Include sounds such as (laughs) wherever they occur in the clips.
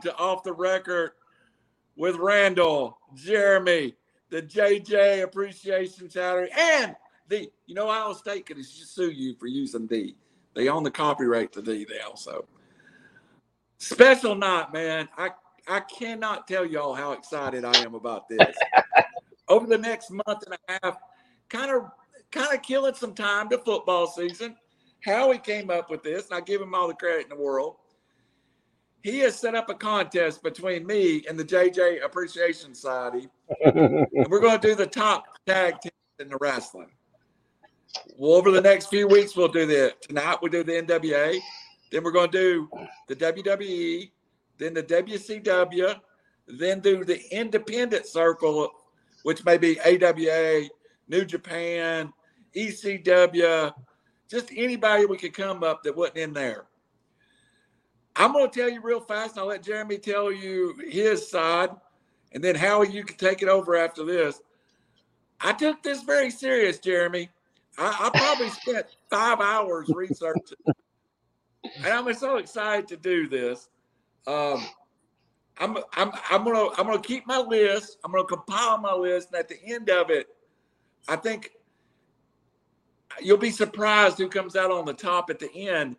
to Off the Record with Randall, Jeremy, the JJ Appreciation Salary, and the, you know, Iowa State could just sue you for using the. They own the copyright to the, they also. Special night, man. I, I cannot tell y'all how excited I am about this. (laughs) Over the next month and a half, kind of kind of killing some time to football season. How Howie came up with this, and I give him all the credit in the world. He has set up a contest between me and the JJ Appreciation Society. and we're going to do the top tag teams in the wrestling. Well, over the next few weeks, we'll do the tonight. We'll do the NWA. Then we're going to do the WWE, then the WCW, then do the independent circle, which may be AWA, New Japan, ECW, just anybody we could come up that wasn't in there. I'm going to tell you real fast, and I'll let Jeremy tell you his side, and then Howie, you can take it over after this. I took this very serious, Jeremy. I, I probably (laughs) spent five hours researching, and I'm so excited to do this. Um, I'm I'm I'm gonna I'm gonna keep my list. I'm gonna compile my list, and at the end of it, I think you'll be surprised who comes out on the top at the end.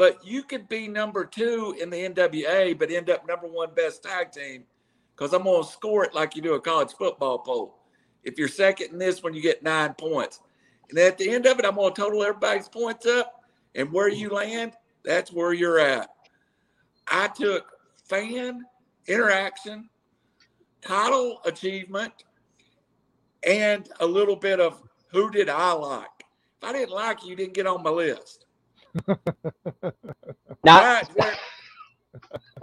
But you could be number two in the NWA, but end up number one best tag team because I'm going to score it like you do a college football poll. If you're second in this one, you get nine points. And at the end of it, I'm going to total everybody's points up. And where you land, that's where you're at. I took fan interaction, title achievement, and a little bit of who did I like. If I didn't like you, you didn't get on my list. (laughs) Not, right,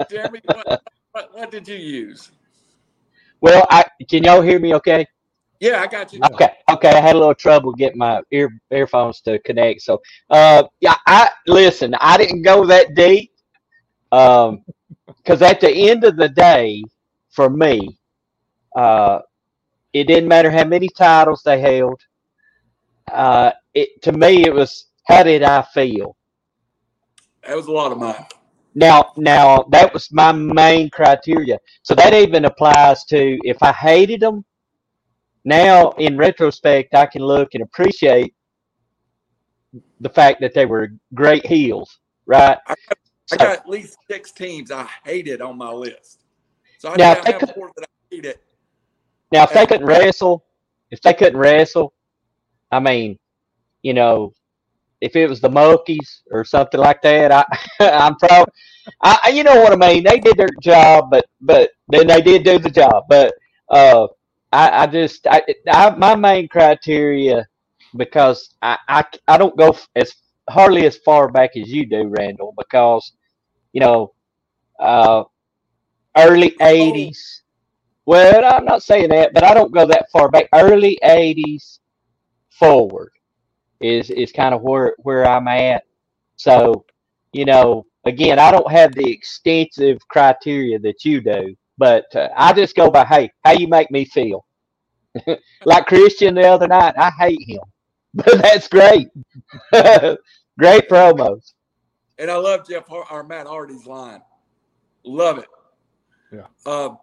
Jeremy, what, what, what, did you use? Well, I can y'all hear me okay? Yeah, I got you. Okay, okay. I had a little trouble getting my ear earphones to connect. So, uh, yeah, I listen. I didn't go that deep, um, because at the end of the day, for me, uh, it didn't matter how many titles they held. Uh, it to me, it was how did I feel? That was a lot of mine. Now, now that was my main criteria. So that even applies to if I hated them. Now, in retrospect, I can look and appreciate the fact that they were great heels, right? I got, so, I got at least six teams I hated on my list. So I now, if they could, that I hated. Now, if they couldn't wrestle, if they couldn't wrestle, I mean, you know, if it was the Mulkeys or something like that, I (laughs) I'm proud. I you know what I mean. They did their job, but but then they did do the job. But uh, I I just I, I my main criteria because I, I I don't go as hardly as far back as you do, Randall, because you know uh, early '80s. Well, I'm not saying that, but I don't go that far back. Early '80s forward is is kind of where where I'm at. So, you know, again, I don't have the extensive criteria that you do, but uh, I just go by, hey, how you make me feel. (laughs) like Christian the other night, I hate him, (laughs) but that's great. (laughs) great promos. And I love Jeff or Matt Hardy's line. Love it. Yeah. Um,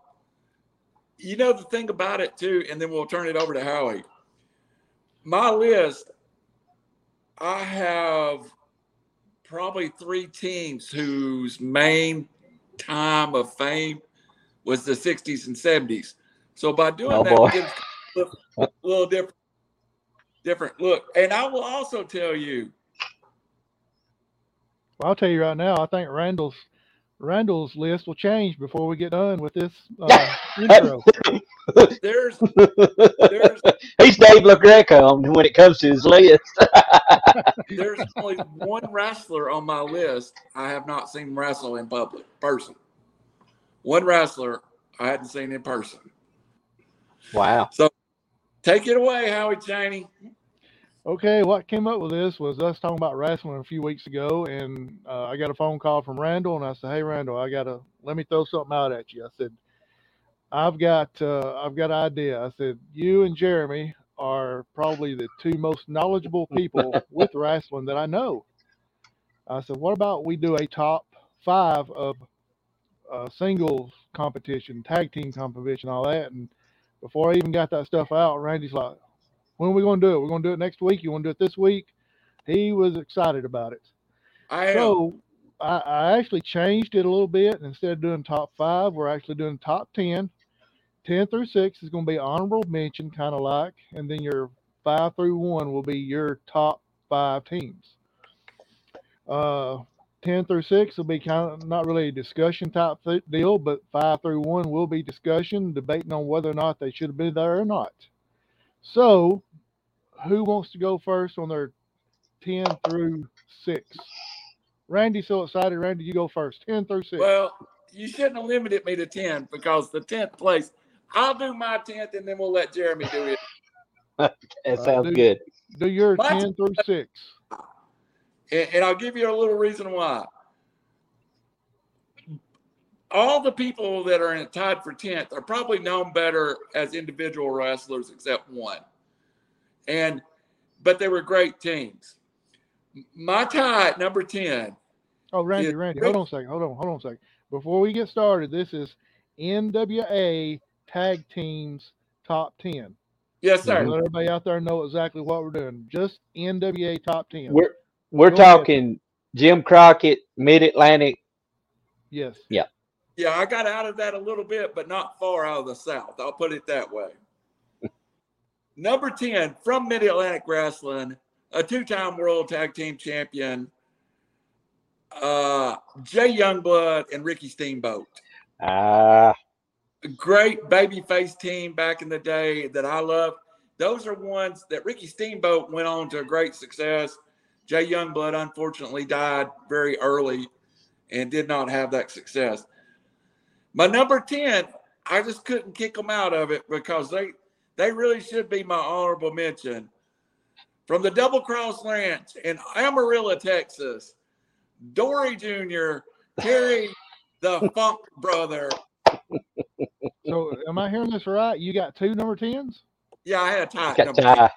you know the thing about it too, and then we'll turn it over to Howie. My list I have probably three teams whose main time of fame was the 60s and 70s. So by doing oh, that, gives a little different, different look. And I will also tell you. Well, I'll tell you right now. I think Randall's Randall's list will change before we get done with this uh, intro. (laughs) There's, there's, (laughs) he's Dave LaGreca when it comes to his list. (laughs) there's only one wrestler on my list I have not seen wrestle in public person. One wrestler I hadn't seen in person. Wow. So take it away, Howie Cheney. Okay, what came up with this was us talking about wrestling a few weeks ago, and uh, I got a phone call from Randall, and I said, "Hey, Randall, I gotta let me throw something out at you." I said, "I've got uh, I've got an idea." I said, "You and Jeremy are probably the two most knowledgeable people (laughs) with wrestling that I know." I said, "What about we do a top five of uh, singles competition, tag team competition, all that. And before I even got that stuff out, Randy's like, "When are we going to do it? We're going to do it next week. You want to do it this week?" He was excited about it. I. So I, I actually changed it a little bit. Instead of doing top five, we're actually doing top 10. 10 through 6 is going to be honorable mention, kind of like. And then your 5 through 1 will be your top five teams. Uh, 10 through 6 will be kind of not really a discussion type th- deal, but 5 through 1 will be discussion, debating on whether or not they should have been there or not. So, who wants to go first on their 10 through 6? Randy's so excited. Randy, you go first. 10 through 6. Well, you shouldn't have limited me to 10 because the 10th place, I'll do my 10th and then we'll let Jeremy do it. (laughs) That Uh, sounds good. Do your What? 10 through 6. And, and I'll give you a little reason why. All the people that are in tied for 10th are probably known better as individual wrestlers except one. And but they were great teams. My tie at number 10 Oh, Randy, Yeah, Randy, hold on a second. Hold on, hold on a second. Before we get started, this is NWA Tag Teams Top 10. Yes, sir. Let everybody out there know exactly what we're doing. Just NWA Top 10. We're we're Go ahead. talking Jim Crockett, Mid Atlantic. yes. Yeah, I got out of that a little bit, but not far out of the South. I'll put it that way. (laughs) Number 10 from Mid Atlantic Wrestling, a two time world tag team champion, uh, Jay Youngblood and Ricky Steamboat. Ah, A great babyface team back in the day that I love. Those are ones that Ricky Steamboat went on to a great success. Jay Youngblood unfortunately died very early and did not have that success. My number 10, I just couldn't kick them out of it because they they really should be my honorable mention. From the Double Cross Ranch in Amarillo, Texas, Dory Jr., Terry the (laughs) Funk brother. So, am I hearing this right? You got two number 10s? Yeah, I had a tie. got tie. 10.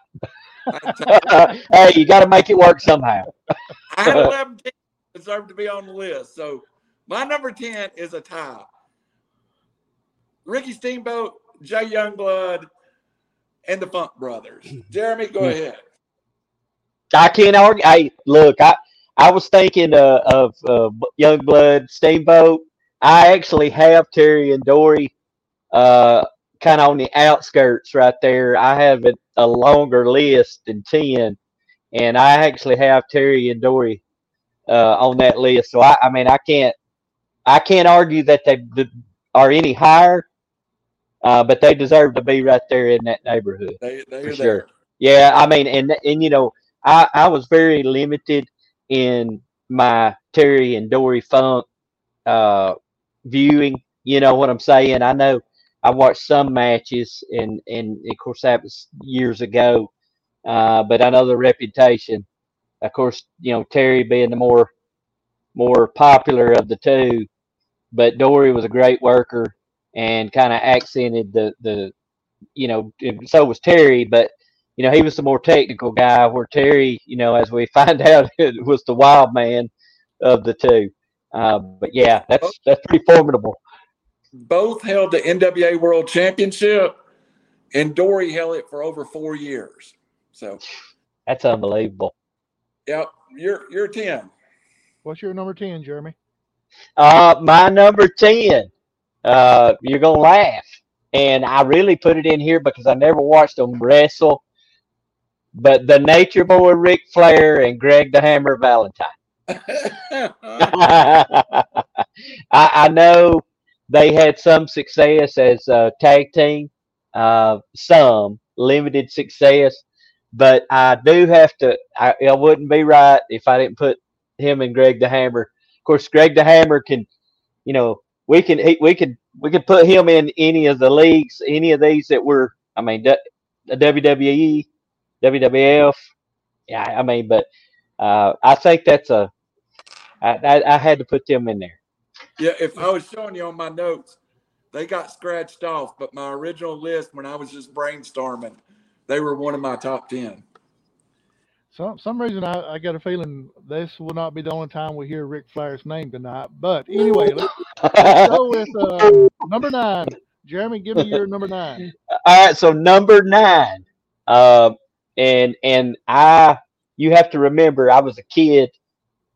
I had a tie. hey, you got to make it work somehow. I had 11 teams that deserved to be on the list. So my number 10 is a tie. Ricky Steamboat, Jay Youngblood, and the Funk Brothers. (clears throat) Jeremy, go ahead. I can't argue. Hey, look, I I was thinking uh, of uh, Youngblood, Steamboat. I actually have Terry and Dory, uh, kind of on the outskirts right there. I have a, a longer list than ten, and I actually have Terry and Dory uh, on that list. So I, I mean, I can't I can't argue that they th- are any higher, uh, but they deserve to be right there in that neighborhood. They, For there. sure. Yeah, I mean, and and you know, I I was very limited in my Terry and Dory Funk uh viewing. You know what I'm saying? I know I watched some matches, and and of course that was years ago. Uh, but I know the reputation. Of course, you know Terry being the more more popular of the two, but Dory was a great worker and kind of accented the the you know so was Terry, but you know, he was the more technical guy, where Terry, you know, as we (laughs) find out, (laughs) was the wild man of the two. Uh, but yeah, that's that's pretty formidable. Both held the NWA World Championship, and Dory held it for over four years. So, That's unbelievable. yep, you're you're 10. What's your number 10, Jeremy? Uh, my number ten, uh, you're gonna laugh, and I really put it in here because I never watched them wrestle. But the Nature Boy Ric Flair and Greg the Hammer Valentine. (laughs) I, I know they had some success as a tag team, uh, some limited success, but I do have to. I, I wouldn't be right if I didn't put him and Greg the Hammer. Of course, Greg the Hammer can, you know, we can he, we could we could put him in any of the leagues, any of these that were. I mean, the WWE, WWF. Yeah, I mean, but uh, I think that's a. I, I, I had to put them in there. Yeah, if I was showing you on my notes, they got scratched off, but my original list when I was just brainstorming, they were one of my top 10. Some some reason I, I got a feeling this will not be the only time we hear Ric Flair's name tonight. But anyway, let, Let's go (laughs) with uh, number nine. Jeremy, give me your number nine. (laughs) All right, so number nine, uh, and and I, you have to remember, I was a kid,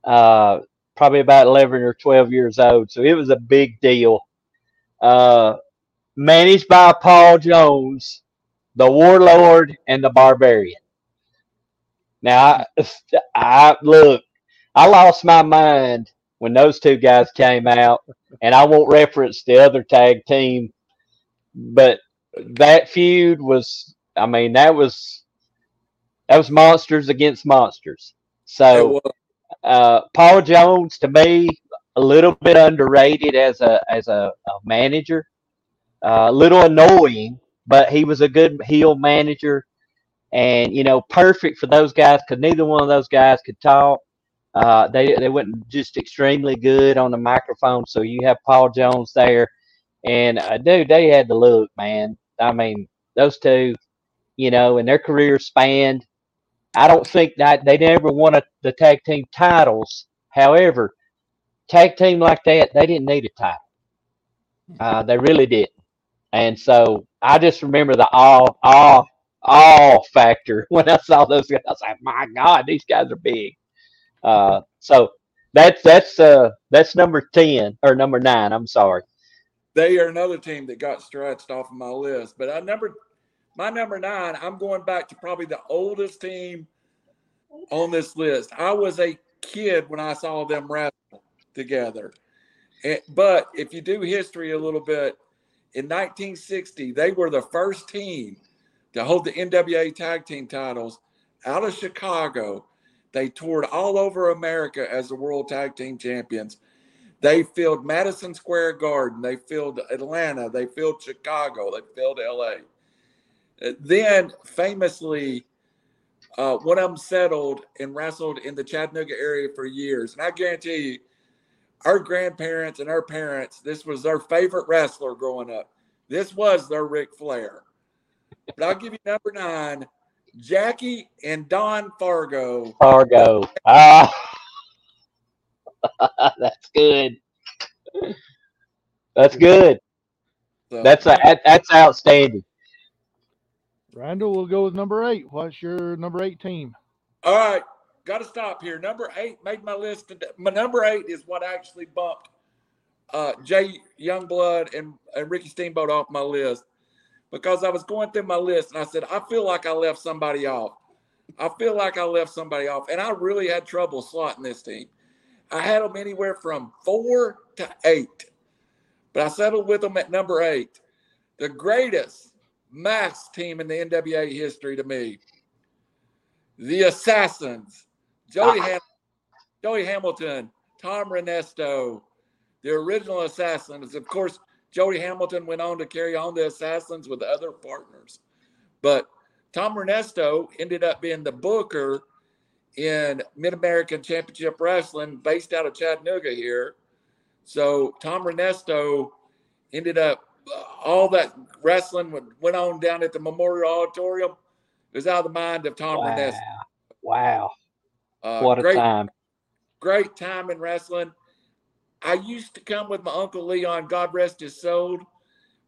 uh, probably about eleven or twelve years old, so it was a big deal. Uh, managed by Paul Jones, the Warlord and the Barbarian. Now, I, (laughs) I look, I lost my mind when those two guys came out, and I won't reference the other tag team, but that feud was, I mean, that was that was monsters against monsters. So, uh, Paul Jones to me a little bit underrated as a as a, a manager, uh, a little annoying, but he was a good heel manager, and you know perfect for those guys because neither one of those guys could talk. Uh, they they went just extremely good on the microphone. So you have Paul Jones there, and uh, dude, they had the look, man. I mean, those two, you know, and their career spanned. I don't think that they never won a, the tag team titles. However, tag team like that, they didn't need a title. Uh, they really didn't. And so I just remember the awe, awe, awe factor (laughs) when I saw those guys. I was like, my God, these guys are big. Uh, so that's that's uh that's number ten or number nine. I'm sorry. they are another team that got stretched off of my list. But I number my number nine, I'm going back to probably the oldest team on this list. I was a kid when I saw them wrestle together. And, but if you do history a little bit, in 1960, they were the first team to hold the NWA tag team titles out of Chicago. They toured all over America as the World Tag Team Champions. They filled Madison Square Garden. They filled Atlanta. They filled Chicago. They filled LA. Uh, Then, famously, uh, one of them settled and wrestled in the Chattanooga area for years. And I guarantee you, our grandparents and our parents, this was their favorite wrestler growing up. This was their Ric Flair. But I'll give you number nine Jackie and Don Fargo. Fargo. Ah, (laughs) that's good. That's good. So, That's a, that's outstanding. Randall, we'll go with number eight. What's your number eight team? All right, got to stop here. Number eight made my list. Today. My number eight is what actually bumped uh, Jay Youngblood and, and Ricky Steamboat off my list because I was going through my list and I said I feel like I left somebody off. I feel like I left somebody off, and I really had trouble slotting this team. I had them anywhere from four to eight, but I settled with them at number eight. The greatest mass team in the NWA history to me the Assassins, Jody, Ah. Ham- Jody Hamilton, Tom Renesto, the original Assassins. Of course, Jody Hamilton went on to carry on the Assassins with other partners, but Tom Renesto ended up being the booker in Mid American Championship Wrestling, based out of Chattanooga here. So Tom Renesto ended up all that wrestling went- on down at the Memorial Auditorium. It was out of the mind of Tom Wow. Renesto. Wow. Uh, What a great, time. great time in wrestling. I used to come with my uncle Leon, God rest his soul.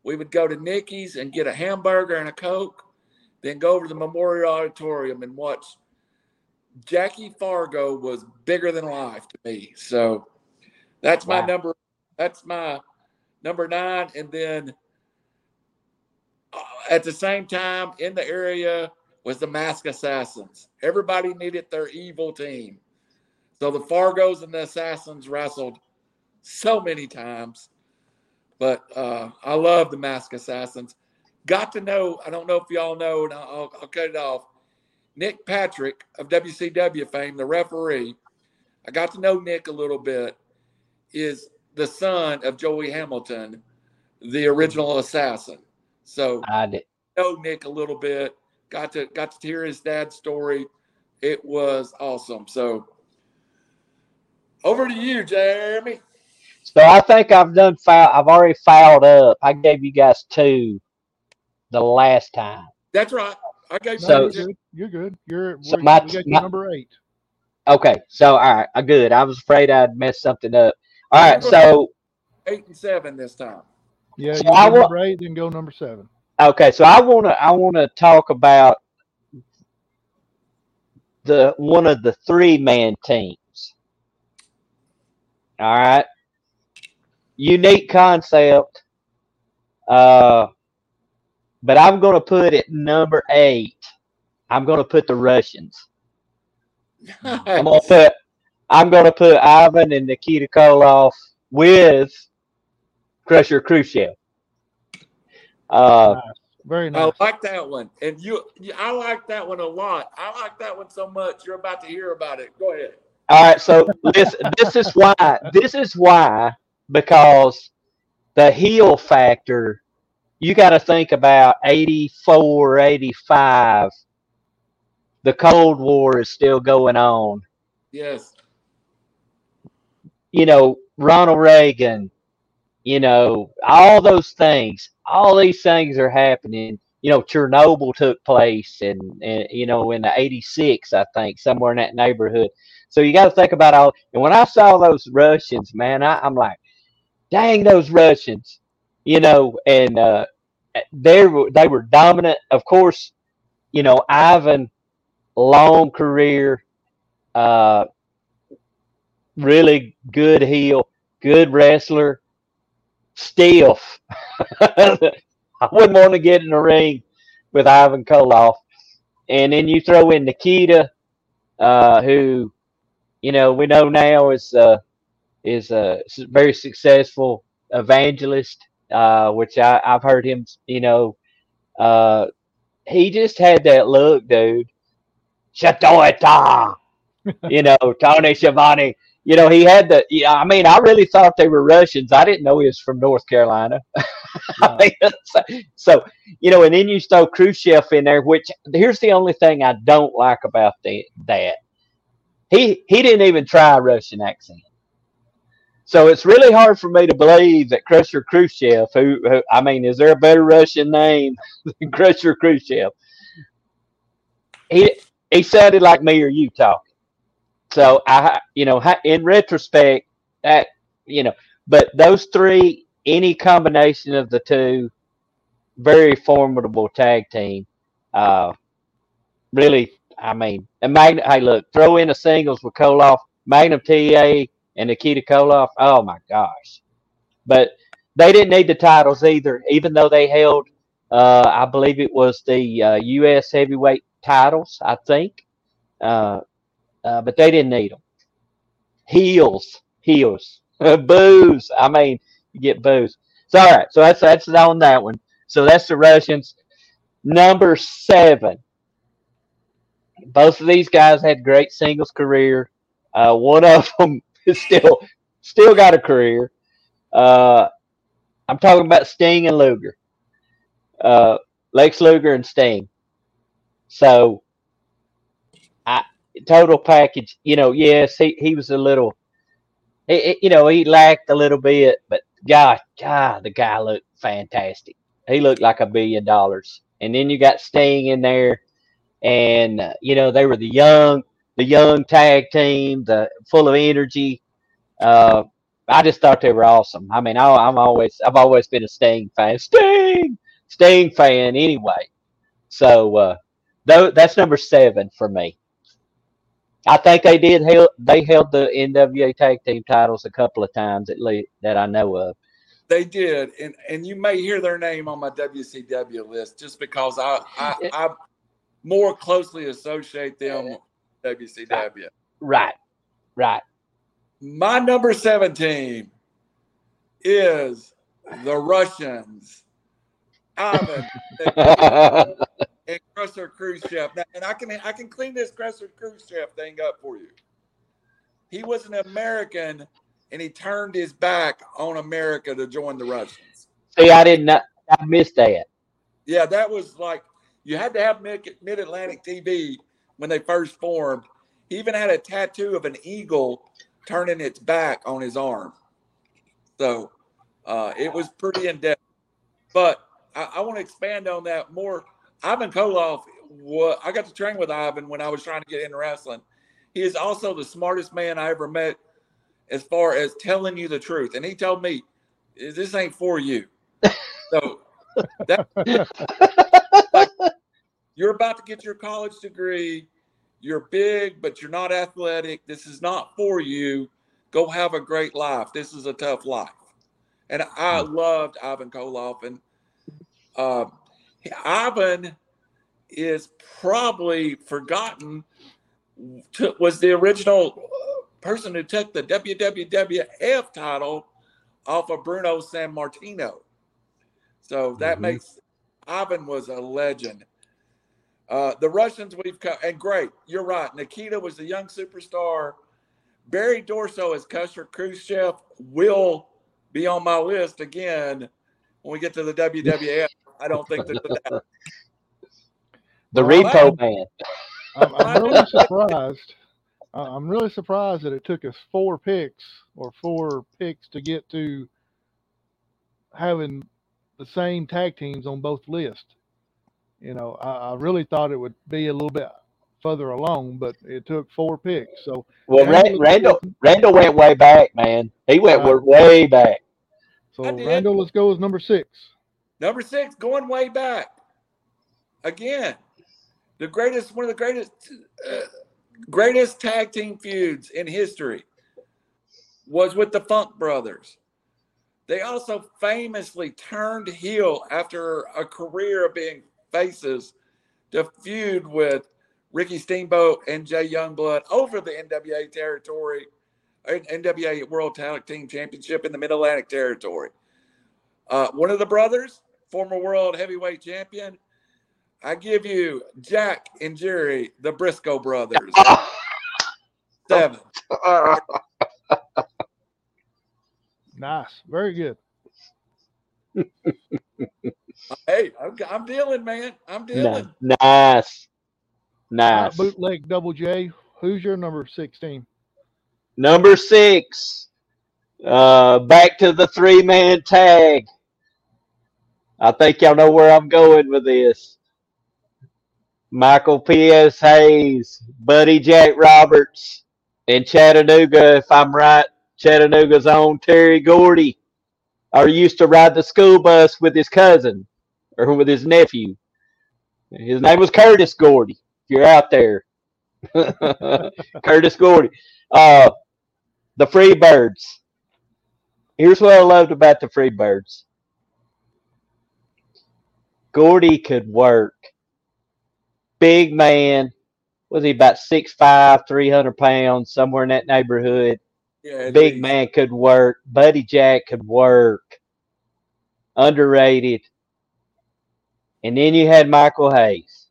We would go to Nicky's and get a hamburger and a Coke, then go over to the Memorial Auditorium and watch. Jackie Fargo was bigger than life to me. So that's my number. That's my number nine. And then uh, at the same time in the area was the Mask Assassins. Everybody needed their evil team. So the Fargos and the Assassins wrestled so many times. But uh, I love the Mask Assassins. Got to know, I don't know if y'all know, and I'll, I'll cut it off. Nick Patrick of WCW fame, the referee, I got to know Nick a little bit, is the son of Jody Hamilton, the original assassin. So I did. know Nick a little bit. Got to got to hear his dad's story. It was awesome. So over to you, Jeremy. So I think I've done foul. I've already fouled up. I gave you guys two the last time. That's right. I gave No, So- you're good. You're good. You're So my- we got my- number eight. Okay, so all right, uh, good. I was afraid I'd mess something up. All right, so eight and seven this time. Yeah, So I go wa- number eight, then go number seven. Okay, so I wanna I wanna talk about the one of the three man teams. All right. Unique concept. Uh but I'm gonna put it number eight. I'm gonna put the Russians. (laughs) I'm gonna put I'm gonna put Ivan and Nikita Koloff with Crusher Khrushchev. Uh Very nice. I nice. like that one, and you, you, I like that one a lot. I like that one so much. You're about to hear about it. Go ahead. All right, so this this is why this is why because the heel factor you got to think about 84 85 the cold war is still going on Yes. you know Ronald Reagan you know all those things all these things are happening you know Chernobyl took place and, and you know in the 86 I think somewhere in that neighborhood so you got to think about all. And when I saw those Russians, man, I, I'm like, dang, those Russians, you know, and uh, they were they were dominant. Of course, you know, Ivan, long career, uh, really good heel, good wrestler, stiff. (laughs) I wouldn't want to get in the ring with Ivan Koloff. And then you throw in Nikita, uh, who you know, we know now is uh, is a very successful evangelist, uh, which I, I've heard him. You know, uh, he just had that look, dude. Shatoeta, you know, (laughs) Tony Schiavone. You know, he had the. Yeah, I mean, I really thought they were Russians. I didn't know he was from North Carolina. (laughs) So, you know, and then you throw Khrushchev in there, which here's the only thing I don't like about the, that he he didn't even try a Russian accent. So it's really hard for me to believe that Crusher Khrushchev, who, who I mean, is there a better Russian name (laughs) than Crusher Khrushchev? He he sounded like me or you talking. So I, you know, in retrospect, that you know, but those three, any combination of the two, very formidable tag team. Uh, really, I mean, and Magnum. Hey, look, throw in the singles with Koloff, Magnum TA, and Nikita Koloff. Oh my gosh! But they didn't need the titles either, even though they held. Uh, I believe it was the uh, U.S. heavyweight titles. I think, uh, uh, but they didn't need them. Heels, heels, (laughs) boos. I mean, you get boos. So all right, so that's that's on that one. So that's the Russians. Number seven both of these guys had great singles career. Uh, one of them (laughs) still still got a career. Uh, I'm talking about Sting and Luger, uh, Lex Luger and Sting. So, I total package. You know, yes, he, he was a little. He, you know, he lacked a little bit, but God, God, the guy looked fantastic. He looked like a billion dollars. And then you got Sting in there and uh, you know they were the young the young tag team the full of energy. Uh i just thought they were awesome. I mean I, i'm always i've always been a sting fan. Sting! Sting fan anyway. So uh though that's number seven for me. I think they did held they held the nwa tag team titles a couple of times at least that i know of. They did, and and you may hear their name on my WCW list just because I I, I more closely associate them WCW. right right My number 17 is the Russians, Ivan (laughs) and Crusher Khrushchev. And I can I can clean this Crusher Khrushchev thing up for you. He was an American, and he turned his back on America to join the Russians. see i didn't know i missed that Yeah, that was like you had to have Mid Atlantic TV when they first formed. He even had a tattoo of an eagle turning its back on his arm. So uh, it was pretty in depth. But I, I want to expand on that more. Ivan Koloff, wa- I got to train with Ivan when I was trying to get into wrestling. He is also the smartest man I ever met as far as telling you the truth. And he told me, this ain't for you. (laughs) So that, (laughs) you're about to get your college degree. You're big, but you're not athletic. This is not for you. Go have a great life. This is a tough life. And I loved Ivan Koloff. And uh, Ivan is probably forgotten, to, was the original person who took the WWWF title off of Bruno Sammartino. So that mm-hmm. makes Ivan was a legend. Uh, the Russians we've cut, and great, you're right. Nikita was a young superstar. Barry Darsow as Crusher Khrushchev will be on my list again when we get to the WWF. I don't think there's a The repo man. I'm, I'm really (laughs) surprised. I'm really surprised that it took us four picks or four picks to get to having the same tag teams on both lists. You know, I, I really thought it would be a little bit further along, but it took four picks. So well, Randall Randall, Randall went way back, man. He went uh, way back. So Randall, let's go with number six. Number six, going way back. Again, the greatest, one of the greatest, uh, greatest tag team feuds in history was with the Funk Brothers. They also famously turned heel after a career of being faces to feud with Ricky Steamboat and Jay Youngblood over the NWA territory, NWA World Tag Team Championship in the Mid Atlantic territory. Uh, one of the brothers, former world heavyweight champion, I give you Jack and Jerry, the Briscoe brothers. (laughs) Seven. nice. Very good. (laughs) hey, I'm, I'm, dealing, man. I'm dealing. Nice. Nice. Uh, bootleg double J. Who's your number 16? Number six. Uh, back to the three man tag. I think y'all know where I'm going with this. Michael P.S. Hayes, Buddy Jack Roberts, and Chattanooga, if I'm right, Chattanooga's own Terry Gordy, or used to ride the school bus with his cousin or with his nephew. His name was Curtis Gordy. If you're out there, (laughs) Curtis Gordy. Uh, the Freebirds. Here's what I loved about the Freebirds. Gordy could work. Big man. Was he about 6'5, 300 pounds, somewhere in that neighborhood? Yeah, Big man could work. Buddy Jack could work. Underrated. And then you had Michael Hayes.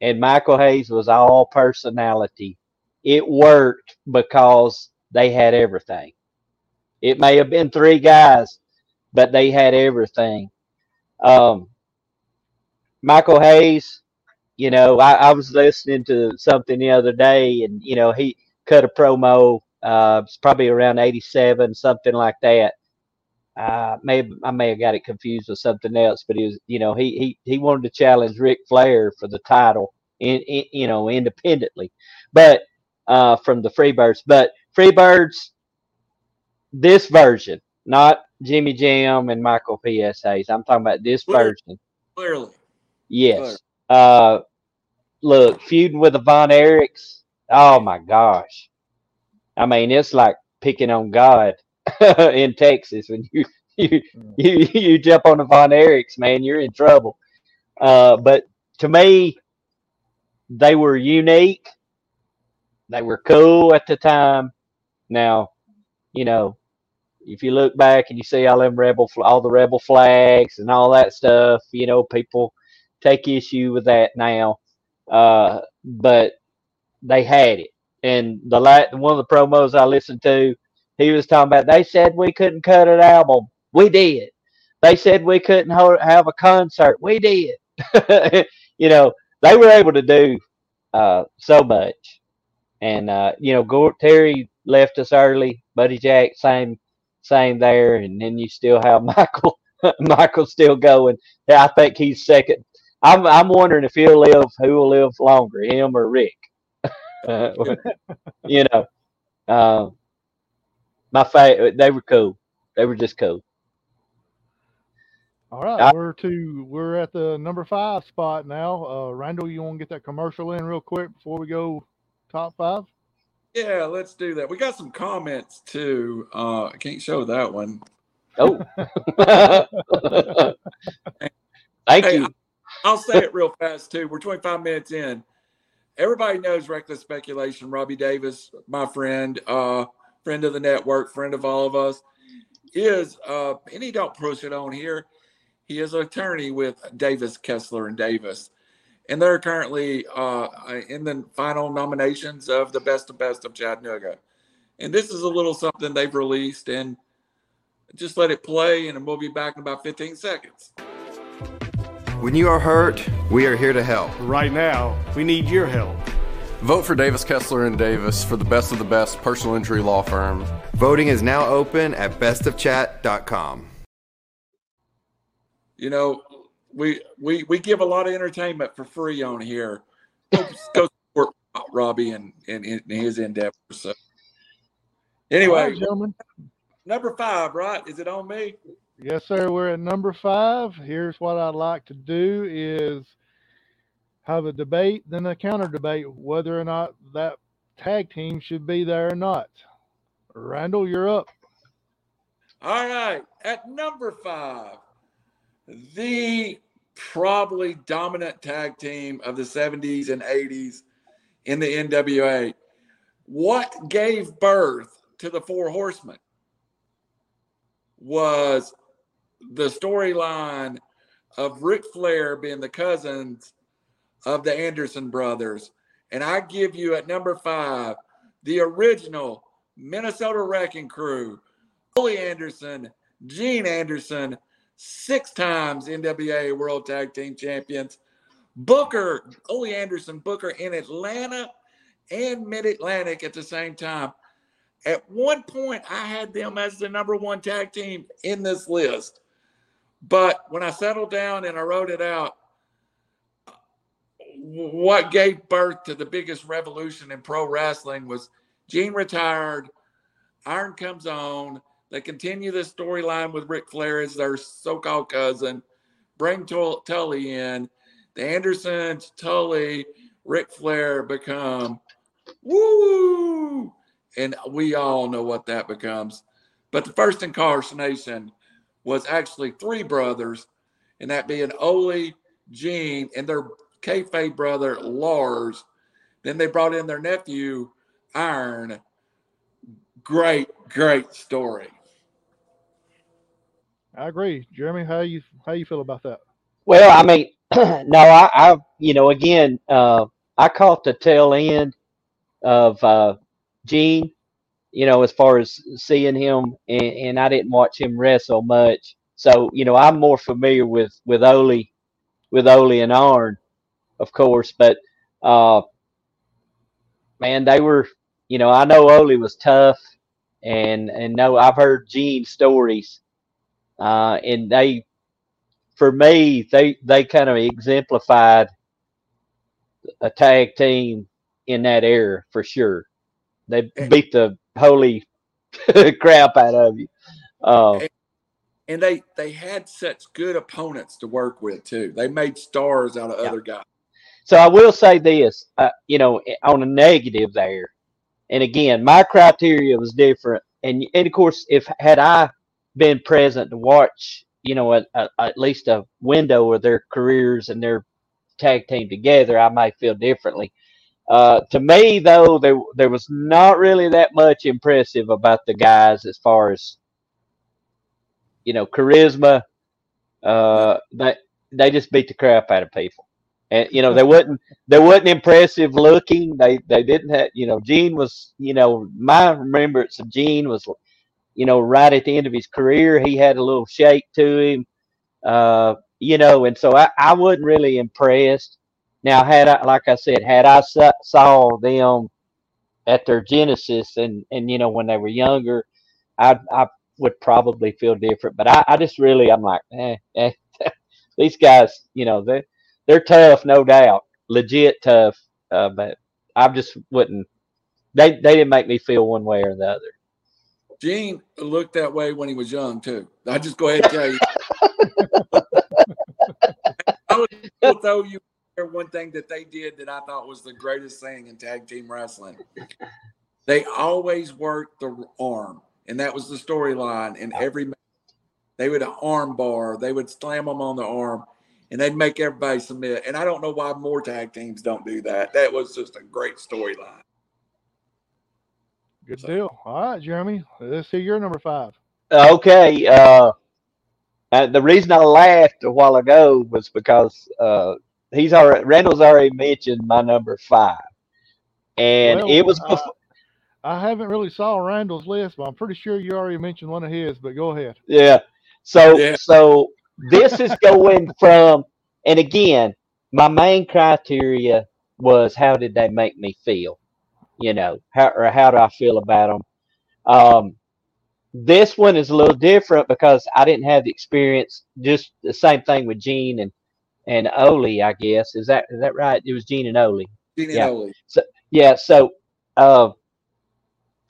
And Michael Hayes was all personality. It worked because they had everything. It may have been three guys, but they had everything. Um, Michael Hayes, you know, I, I, was listening to something the other day, and you know, he cut a promo. Uh, it's probably around '87, something like that. Uh, may I may have got it confused with something else, but he was, you know, he he he wanted to challenge Ric Flair for the title, in, in you know, independently, but uh, from the Freebirds. But Freebirds, this version, not Jimmy Jam and Michael P.S. Hayes. I'm talking about this Clearly. version. Clearly. Yes. Clearly. Uh, look, feuding with the Von Erichs. Oh my gosh. I mean, it's like picking on God (laughs) in Texas when you (laughs) you you you jump on the Von Erichs, man, you're in trouble. Uh, but to me, they were unique. They were cool at the time. Now, you know, if you look back and you see all them rebel, all the rebel flags and all that stuff, you know, people take issue with that now. Uh, but they had it, and the one of the promos I listened to, he was talking about. They said we couldn't cut an album, we did. They said we couldn't have a concert, we did. (laughs) you know, they were able to do uh, so much, and uh, you know, Terry left us early. Buddy Jack, same same there, and then you still have (laughs) Michael. Michael's still going. Yeah, I think he's second. I'm I'm wondering if he'll live. Who will live longer, him or Ric? (laughs) you know, uh, my favorite. They were cool. They were just cool. All right, I- we're to we're at the number five spot now. Uh, Randall, you want to get that commercial in real quick before we go top five? Yeah, let's do that. We got some comments too. Uh, I can't show that one. Oh. (laughs) (laughs) Thank Hey, you. I'll say it real fast too. We're 25 minutes in. Everybody knows reckless speculation. Robbie Davis, my friend, uh, friend of the network, friend of all of us, is uh, and he don't push it on here. He is an attorney with Davis, Kessler, and Davis, and they're currently uh, in the final nominations of the best of best of Chattanooga. And this is a little something they've released, and just let it play, and we'll be back in about 15 seconds. When you are hurt, we are here to help. Right now, we need your help. Vote for Davis Kessler and Davis for the best of the best personal injury law firm. Voting is now open at bestofchat.com. you know, we we we give a lot of entertainment for free on here. Go, go support Robbie and, and, and his endeavors. So anyway, right, gentlemen. number five, right? Is it on me? Yes, sir. We're at number five. Here's what I'd like to do is have a debate, then a counter debate whether or not that tag team should be there or not. Randall, you're up. All right, at number five, the probably dominant tag team of the 70s and 80s in the NWA. What gave birth to the Four Horsemen was the storyline of Ric Flair being the cousins of the Anderson brothers. And I give you at number five, the original Minnesota Wrecking Crew, Ole Anderson, Gene Anderson, six times NWA World Tag Team Champions, Booker, Ole Anderson, Booker in Atlanta and Mid Atlantic at the same time. At one point, I had them as the number one tag team in this list. But when I settled down and I wrote it out, what gave birth to the biggest revolution in pro wrestling was Gene retired, Arn comes on. They continue the storyline with Ric Flair as their so-called cousin. Bring Tully in. The Andersons, Tully, Ric Flair become woo, and we all know what that becomes. But the first incarnation was actually three brothers, and that being Ole, Gene, and their kayfabe brother Lars. Then they brought in their nephew Arn. Great, great story. I agree. Jeremy, how you how you feel about that? Well, I mean, (clears throat) no, I, I, you know, again, uh, I caught the tail end of uh, Gene, you know, as far as seeing him, and, and I didn't watch him wrestle much. So, you know, I'm more familiar with with Ole, with Ole and Arn, of course. But uh, man, they were, you know, I know Ole was tough, and and no, I've heard Gene stories, uh, and they for me, they they kind of exemplified a tag team in that era for sure. They beat the holy (laughs) crap out of you. Uh, And they they had such good opponents to work with too. They made stars out of Yeah. other guys. So I will say this, uh, you know, on a negative there, and again, my criteria was different. And, and of course, if had I been present to watch, you know, a, a, at least a window of their careers and their tag team together, I might feel differently. Uh, to me, though, there there was not really that much impressive about the guys as far as you know charisma. Uh, they they just beat the crap out of people, and you know they wasn't they wasn't impressive looking. They they didn't have you know Gene was you know my remembrance of Gene was you know right at the end of his career he had a little shake to him, uh, you know, and so I I wasn't really impressed. Now had I like I said had I saw them at their genesis and and you know when they were younger, I I would probably feel different. But I, I just really I'm like eh, eh (laughs) these guys you know they they're tough no doubt legit tough uh, but I just wouldn't they they didn't make me feel one way or the other. Gene looked that way when he was young too. I just go ahead and tell you. (laughs) I would throw you one thing that they did that I thought was the greatest thing in tag team wrestling. They always worked the arm, and that was the storyline in every. They would arm bar. They would slam them on the arm, and they'd make everybody submit. And I don't know why more tag teams don't do that. That was just a great storyline. Good deal. All right, Jeremy. Let's see your number five. Okay. Uh, the reason I laughed a while ago was because uh, he's already Randall's already mentioned my number five, and Well, it was uh, before. I haven't really saw Randall's list, but I'm pretty sure you already mentioned one of his. But go ahead. Yeah. So Yeah. so this is going from and again, my main criteria was how did they make me feel? You know, how or how do I feel about them? Um this one is a little different because I didn't have the experience. Just the same thing with Gene and and Ole, I guess. Is that is that right? It was Gene and Ole. Gene and Yeah. Ole. Yeah, so uh,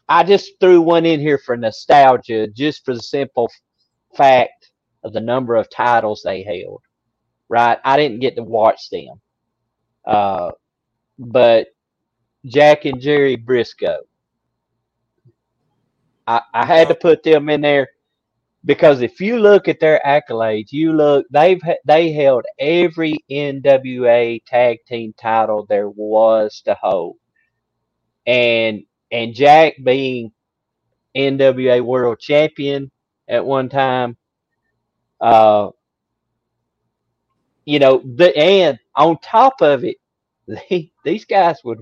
I just threw one in here for nostalgia, just for the simple fact of the number of titles they held. Right, I didn't get to watch them, uh, but Jack and Jerry Briscoe. I, I had to put them in there because if you look at their accolades, you look they've they held every NWA tag team title there was to hold, and and Jack being NWA World Champion at one time, uh, you know, the and on top of it, (laughs) they, these guys would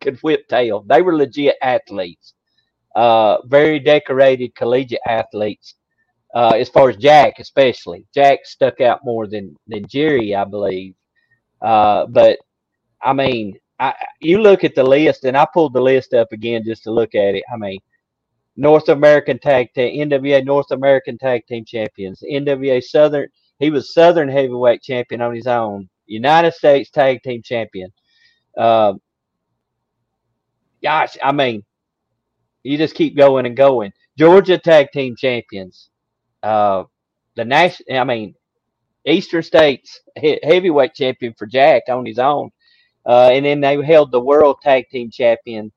could whip tail. They were legit athletes, uh, very decorated collegiate athletes. Uh, as far as Jack, especially Jack stuck out more than than Jerry, I believe. Uh, but I mean, I you look at the list, and I pulled the list up again just to look at it. I mean, North American Tag Team, NWA North American Tag Team Champions, NWA Southern. He was Southern Heavyweight Champion on his own. United States Tag Team Champion. Um, gosh, I mean, you just keep going and going. Georgia Tag Team Champions. Uh, the national. I mean, Eastern States he- Heavyweight Champion for Jack on his own. Uh, and then they held the World Tag Team Champion,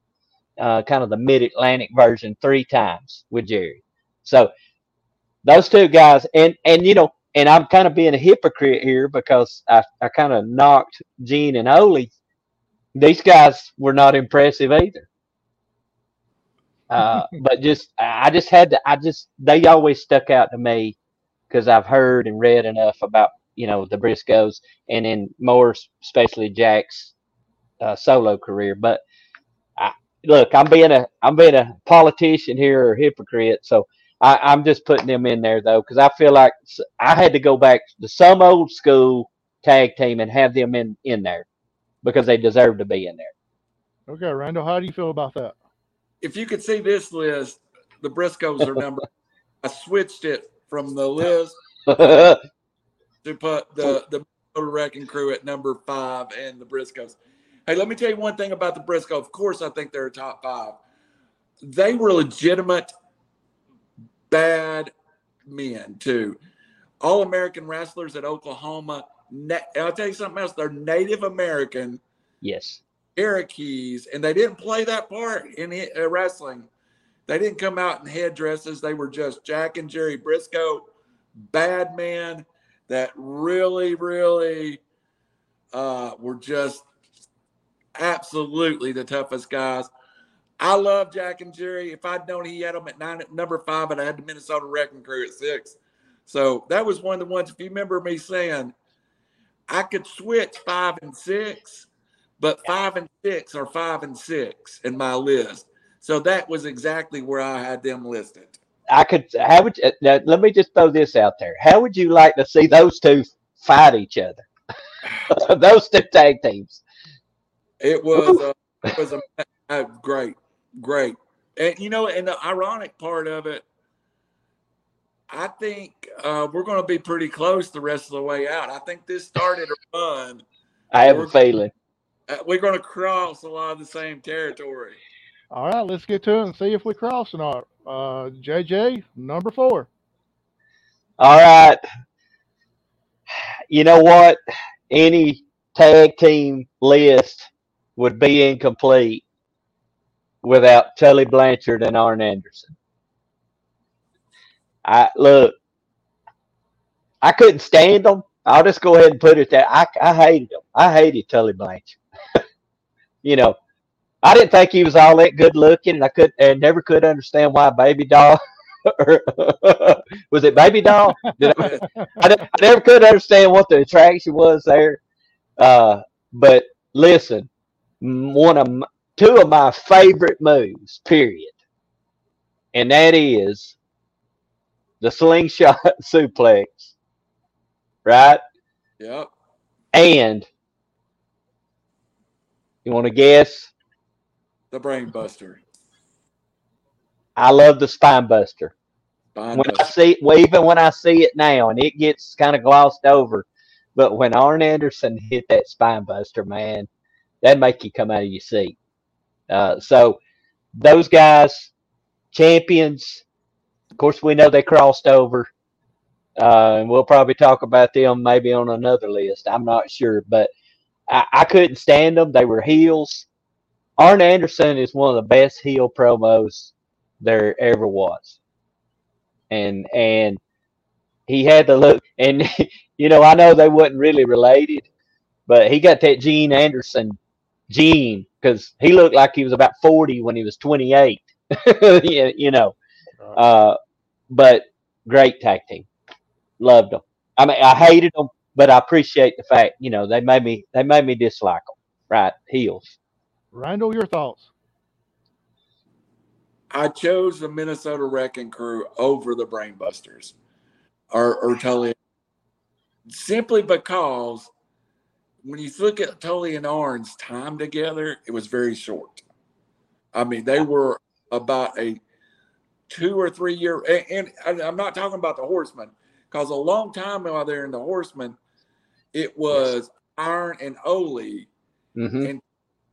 uh, kind of the Mid Atlantic version, three times with Jerry. So those two guys, and and you know, and I'm kind of being a hypocrite here because I, I kind of knocked Gene and Ole. These guys were not impressive either. Uh, (laughs) but just I just had to. I just they always stuck out to me because I've heard and read enough about you know the Briscoes and then more especially Jack's uh, solo career. But look, I'm being a I'm being a politician here or a hypocrite, so I, I'm just putting them in there though because I feel like I had to go back to some old school tag team and have them in in there because they deserve to be in there. Okay, Randall, how do you feel about that? If you could see this list, the Briscoes are number. (laughs) I switched it from the list (laughs) to put the the Minnesota Wrecking Crew at number five and the Briscoes. Hey, let me tell you one thing about the Briscoe. Of course, I think they're a top five. They were legitimate bad men too. All American wrestlers at Oklahoma. I'll tell you something else. They're Native American yes. Cherokees, and they didn't play that part in uh, wrestling. They didn't come out in headdresses. They were just Jack and Jerry Briscoe, bad men that really, really uh, were just absolutely the toughest guys. I love Jack and Jerry. If I'd known he had them at nine, at number five, I'd had the Minnesota Wrecking Crew at six. So that was one of the ones. If you remember me saying, I could switch five and six, but five and six are five and six in my list. So that was exactly where I had them listed. I could. How would you, now, let me just throw this out there? How would you like to see those two fight each other? (laughs) those two tag teams. It was uh, it was a, uh, great, great, and you know, and the ironic part of it, I think uh, we're going to be pretty close the rest of the way out. I think this started a run. I have a We're- feeling. Uh, we're going to cross a lot of the same territory. All right, let's get to it and see if we cross or not. Uh, JJ, number four. All right. You know what? Any tag team list would be incomplete without Tully Blanchard and Arn Anderson. I look. I couldn't stand them. I'll just go ahead and put it there. I, I hated them. I hated Tully Blanchard. (laughs) you know, I didn't think he was all that good looking, and I could and never could understand why Baby Doll. (laughs) (laughs) was it Baby Doll? Did I, I, I never could understand what the attraction was there. Uh, but listen, one of two of my favorite moves, period, and that is the slingshot (laughs) suplex, right? Yep. And you want to guess? The brain buster. I love the spine buster. Spine when I buster. see well, even when I see it now, and it gets kind of glossed over, but when Arn Anderson hit that spine buster, man, that make you come out of your seat. Uh, so those guys, champions. Of course, we know they crossed over, uh, and we'll probably talk about them maybe on another list. I'm not sure, but I, I couldn't stand them. They were heels. Arn Anderson is one of the best heel promos there ever was and and he had the look and (laughs) you know i know they wasn't really related but he got that gene anderson gene because he looked like he was about 40 when he was 28 (laughs) you know. Uh but great tag team. Loved them i mean i hated them but i appreciate the fact you know they made me they made me dislike them right heels. Randall, your thoughts? I chose the Minnesota Wrecking Crew over the Brainbusters. Or, or Tully. Simply because when you look at Tully and Arn's time together, it was very short. I mean, they were about a two or three year, and, and I'm not talking about the Horsemen because a long time while they're in the Horsemen, it was Arn and Ole hmm and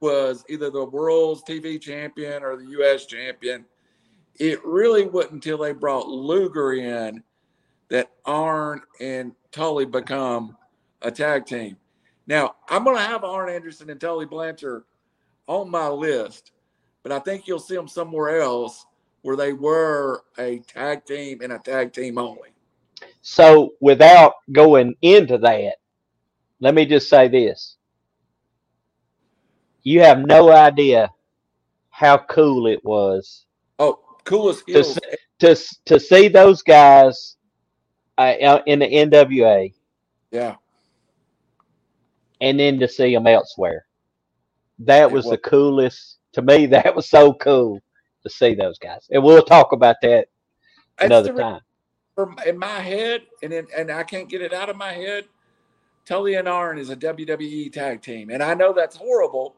was either the world's TV champion or the US champion. It really wasn't until they brought Luger in that Arn and Tully become a tag team. Now, I'm going to have Arn Anderson and Tully Blanchard on my list, but I think you'll see them somewhere else where they were a tag team and a tag team only. So, without going into that, let me just say this. You have no idea how cool it was Oh, coolest to, heels. to, to see those guys uh, in the NWA Yeah. And then to see them elsewhere. That It was the coolest. To me, (laughs) that was so cool to see those guys. And we'll talk about that another time. from in my head, and in, and I can't get it out of my head. Tully and Arn is a WWE tag team, and I know that's horrible,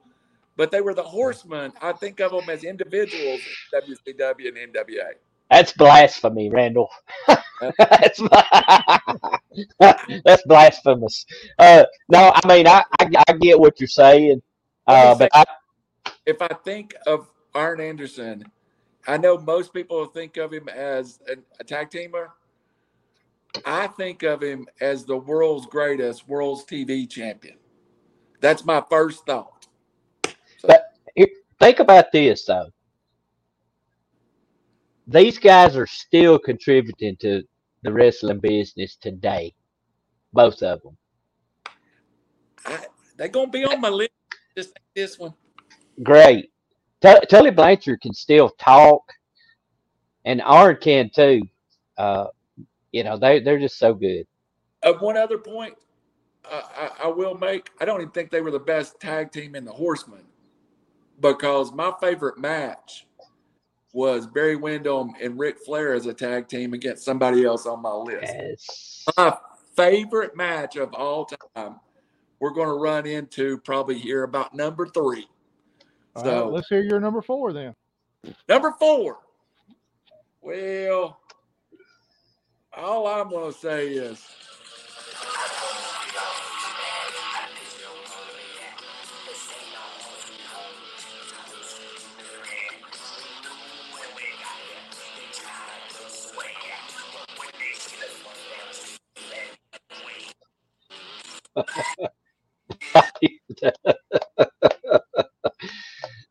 but they were the Horsemen. I think of them as individuals in WCW and NWA. That's blasphemy, Randall. (laughs) that's (laughs) that's blasphemous. Uh, no, I mean I, I I get what you're saying, uh, but I, If I think of Arn Anderson, I know most people think of him as a, a tag teamer. I think of him as the world's greatest, world's TV champion. That's my first thought. So, But- think about this though. These guys are still contributing to the wrestling business today, both of them. I, they're gonna be on my list. Just like this one. Great. T- Tully Blanchard can still talk, and Arn can too. Uh, you know they they're just so good. Uh, one other point uh, I, I will make: I don't even think they were the best tag team in the Horsemen, because my favorite match was Barry Windham and Ric Flair as a tag team against somebody else on my list. Yes. My favorite match of all time. We're going to run into probably here about number three. All So right, let's hear your number four then. Number four. Well, all I'm going to say is (laughs)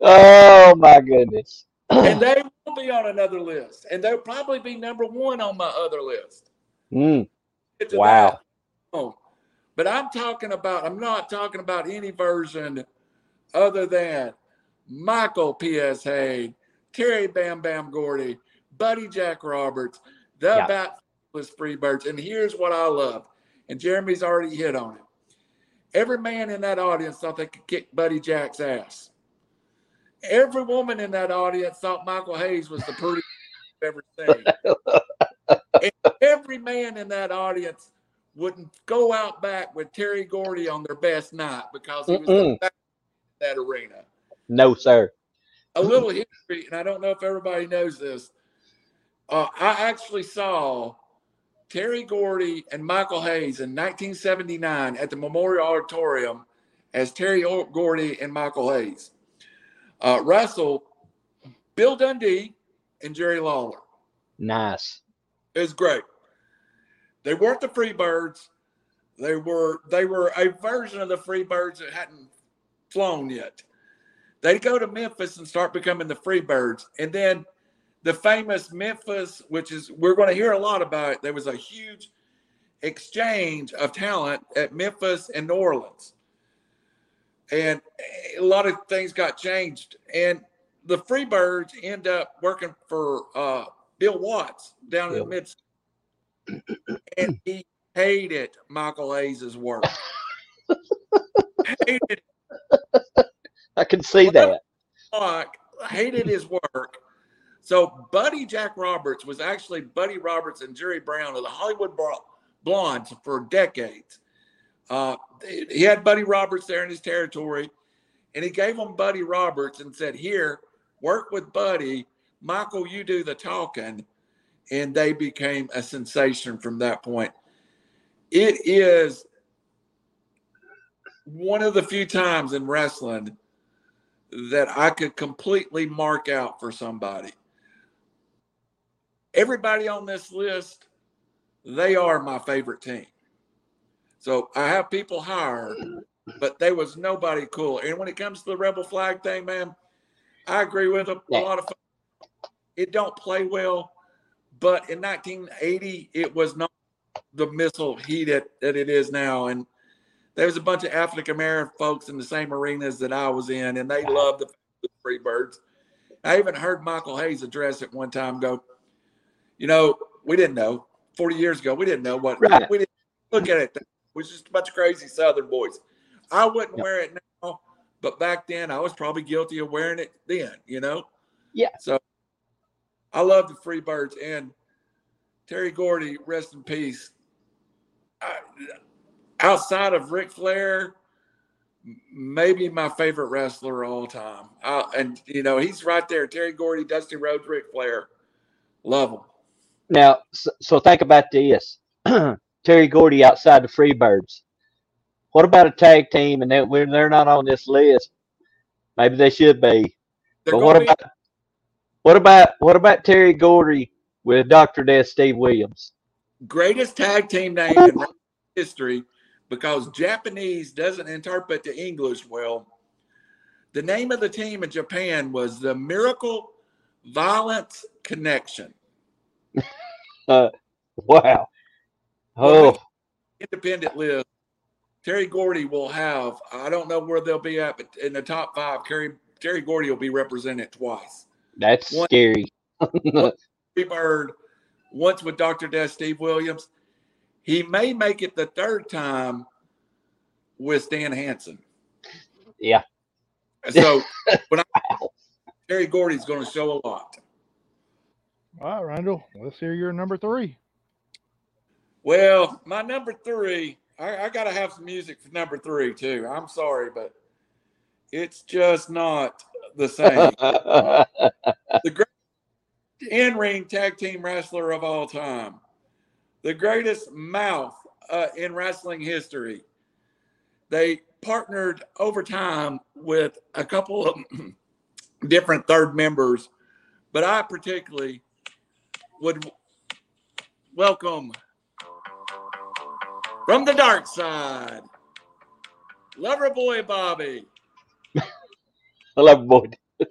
oh my goodness. and they will be on another list. And they'll probably be number one on my other list. Mm. Wow. Oh. But I'm talking about, I'm not talking about any version other than Michael P.S. Hayes, Terry Bam Bam Gordy, Buddy Jack Roberts, the yeah. Freebirds. And here's what I love. And Jeremy's already hit on it. Every man in that audience thought they could kick Buddy Jack's ass. Every woman in that audience thought Michael Hayes was the prettiest I've ever seen. (laughs) and every man in that audience wouldn't go out back with Terry Gordy on their best night because he was in that arena. no, sir. A little history, and I don't know if everybody knows this. Uh, I actually saw Terry Gordy and Michael Hayes in 1979 at the Memorial Auditorium as Terry Gordy and Michael Hayes. Uh, wrestle Bill Dundee and Jerry Lawler. Nice. It was great. They weren't the Freebirds. They were they were a version of the Freebirds that hadn't flown yet. They'd go to Memphis and start becoming the Freebirds, and then the famous Memphis, which is we're going to hear a lot about. It. There was a huge exchange of talent at Memphis and New Orleans, and a lot of things got changed. And the Freebirds end up working for uh, Bill Watts down in the mid, and he hated Michael Hayes' work. hated (laughs) I can see that. Block, hated his work. So Buddy Jack Roberts was actually Buddy Roberts and Jerry Brown of the Hollywood Blondes for decades. Uh, he had Buddy Roberts there in his territory, and he gave him Buddy Roberts and said, "Here, work with Buddy. Michael, you do the talking." And they became a sensation from that point. It is one of the few times in wrestling that I could completely mark out for somebody. Everybody on this list, they are my favorite team. So I have people higher, but there was nobody cool. And when it comes to the rebel flag thing, man, I agree with a, a lot of. It don't play well, but in 1980, it was not the missile heat that, that it is now. And there was a bunch of African American folks in the same arenas that I was in, and they loved the, the Freebirds. I even heard Michael Hayes address it one time. Go, you know, we didn't know 40 years ago. We didn't know what Right. we didn't look at it. It was just a bunch of crazy Southern boys. I wouldn't Yep. wear it now, but back then I was probably guilty of wearing it then. You know. Yeah. So I love the Freebirds and Terry Gordy. Rest in peace. I, outside of Ric Flair, maybe my favorite wrestler of all time. Uh, and you know, he's right there. Terry Gordy, Dusty Rhodes, Ric Flair. Love them. Now, so, so think about this: (clears throat) Terry Gordy outside the Freebirds. What about a tag team? And they're, they're not on this list. Maybe they should be. They're But what be- about what about what about Terry Gordy with Doctor Death Steve Williams? greatest tag team name in history because Japanese doesn't interpret the English well. The name of the team in Japan was the Miracle Violence Connection. (laughs) Uh, wow. Oh, Independent list. Terry Gordy will have, I don't know where they'll be at, but in the top five, Terry, Terry Gordy will be represented twice. that's One- scary. (laughs) Bird once with Dr. Death Steve Williams. He may make it the third time with Stan Hansen. Yeah. So (laughs) when I, Terry Gordy's going to show a lot. All right, Randall, let's hear your number three. Well, my number three, I, I got to have some music for number three too. I'm sorry, but it's just not the same. (laughs) the great in-ring tag team wrestler of all time, the greatest mouth uh, in wrestling history. They partnered over time with a couple of (clears throat) different third members, but I particularly would welcome from the dark side, Lover Boy Bobby. (laughs) lover boy. (laughs)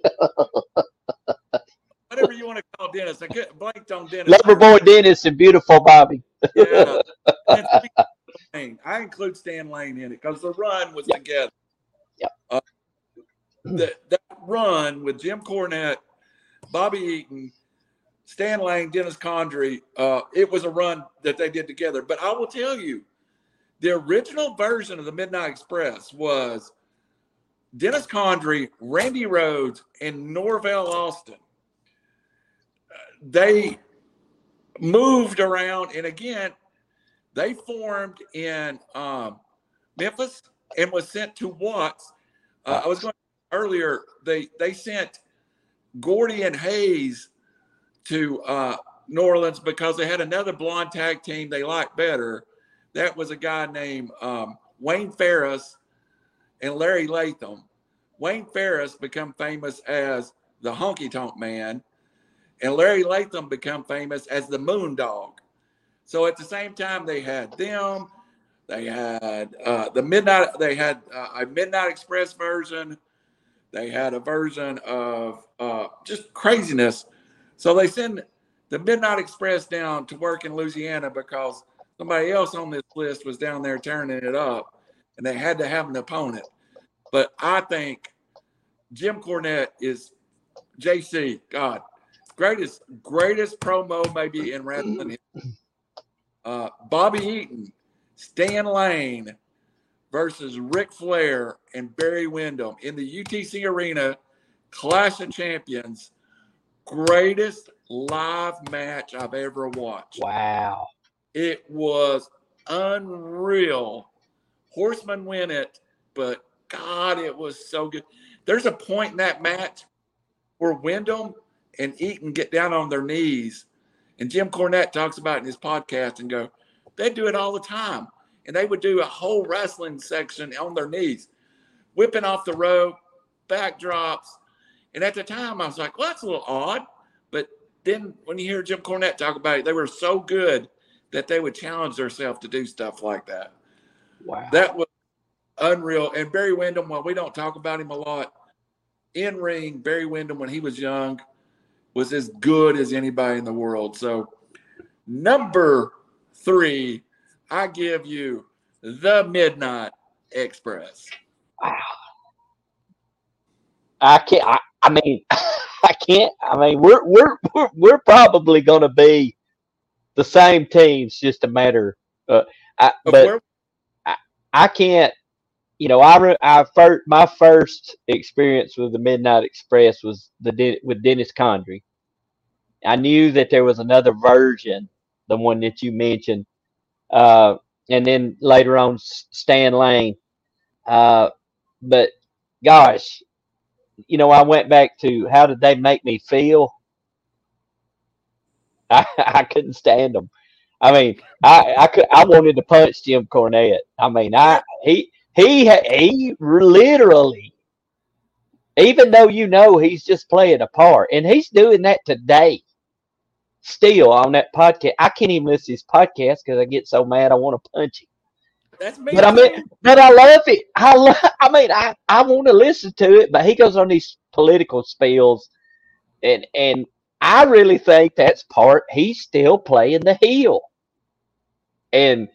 Whatever you want to call Dennis. I get blanked on Dennis. Lover boy Dennis and beautiful Bobby. (laughs) Yeah. I include Stan Lane in it because the run was Yep. together. Yep. Uh, the, that run with Jim Cornette, Bobby Eaton, Stan Lane, Dennis Condrey, uh, it was a run that they did together. But I will tell you, the original version of the Midnight Express was Dennis Condrey, Randy Rose, and Norvell Austin. They moved around, and again, they formed in um, Memphis and was sent to Watts. Uh, I was going earlier. They they sent Gordy and Hayes to uh, New Orleans because they had another blonde tag team they liked better. That was a guy named um, Wayne Ferris and Larry Latham. Wayne Ferris become famous as the Honky Tonk Man, and Larry Latham become famous as the Moon Dog. So at the same time, they had them. They had uh, the midnight. They had uh, a Midnight Express version. They had a version of uh, just craziness. So they send the Midnight Express down to work in Louisiana because somebody else on this list was down there turning it up, and they had to have an opponent. But I think Jim Cornette is JC. God, greatest greatest promo maybe in wrestling. Uh, Bobby Eaton, Stan Lane versus Ric Flair and Barry Windham in the UTC Arena Clash of Champions. Greatest live match I've ever watched. Wow. It was unreal. Horseman win it, but God, it was so good. There's a point in that match where Windham and Eaton get down on their knees, and Jim Cornette talks about in his podcast and go, they do it all the time. And they would do a whole wrestling section on their knees, whipping off the rope, backdrops. And at the time, I was like, well, that's a little odd. But then when you hear Jim Cornette talk about it, they were so good that they would challenge themselves to do stuff like that. Wow. That was unreal. And Barry Windham, while we don't talk about him a lot, in ring, Barry Windham, when he was young, was as good as anybody in the world. So, number three, I give you the Midnight Express. Wow. I can't. I, I mean, (laughs) I can't. I mean, we're we're we're, we're probably going to be the same teams, just a matter. Uh, I, but where- I can't. You know, I re- I first my first experience with the Midnight Express was the with Dennis Condrey. I knew that there was another version, the one that you mentioned, uh, and then later on Stan Lane. Uh, but gosh, you know, I went back to how did they make me feel? (laughs) I, I couldn't stand them. I mean, I I could I wanted to punch Jim Cornette. I mean, I he he he literally, even though you know he's just playing a part, and he's doing that today. Still on that podcast, I can't even listen to his podcast because I get so mad I want to punch him. That's. But I mean, but I love it. I love. I mean, I I want to listen to it, but he goes on these political spills, and and I really think that's part. He's still playing the heel, and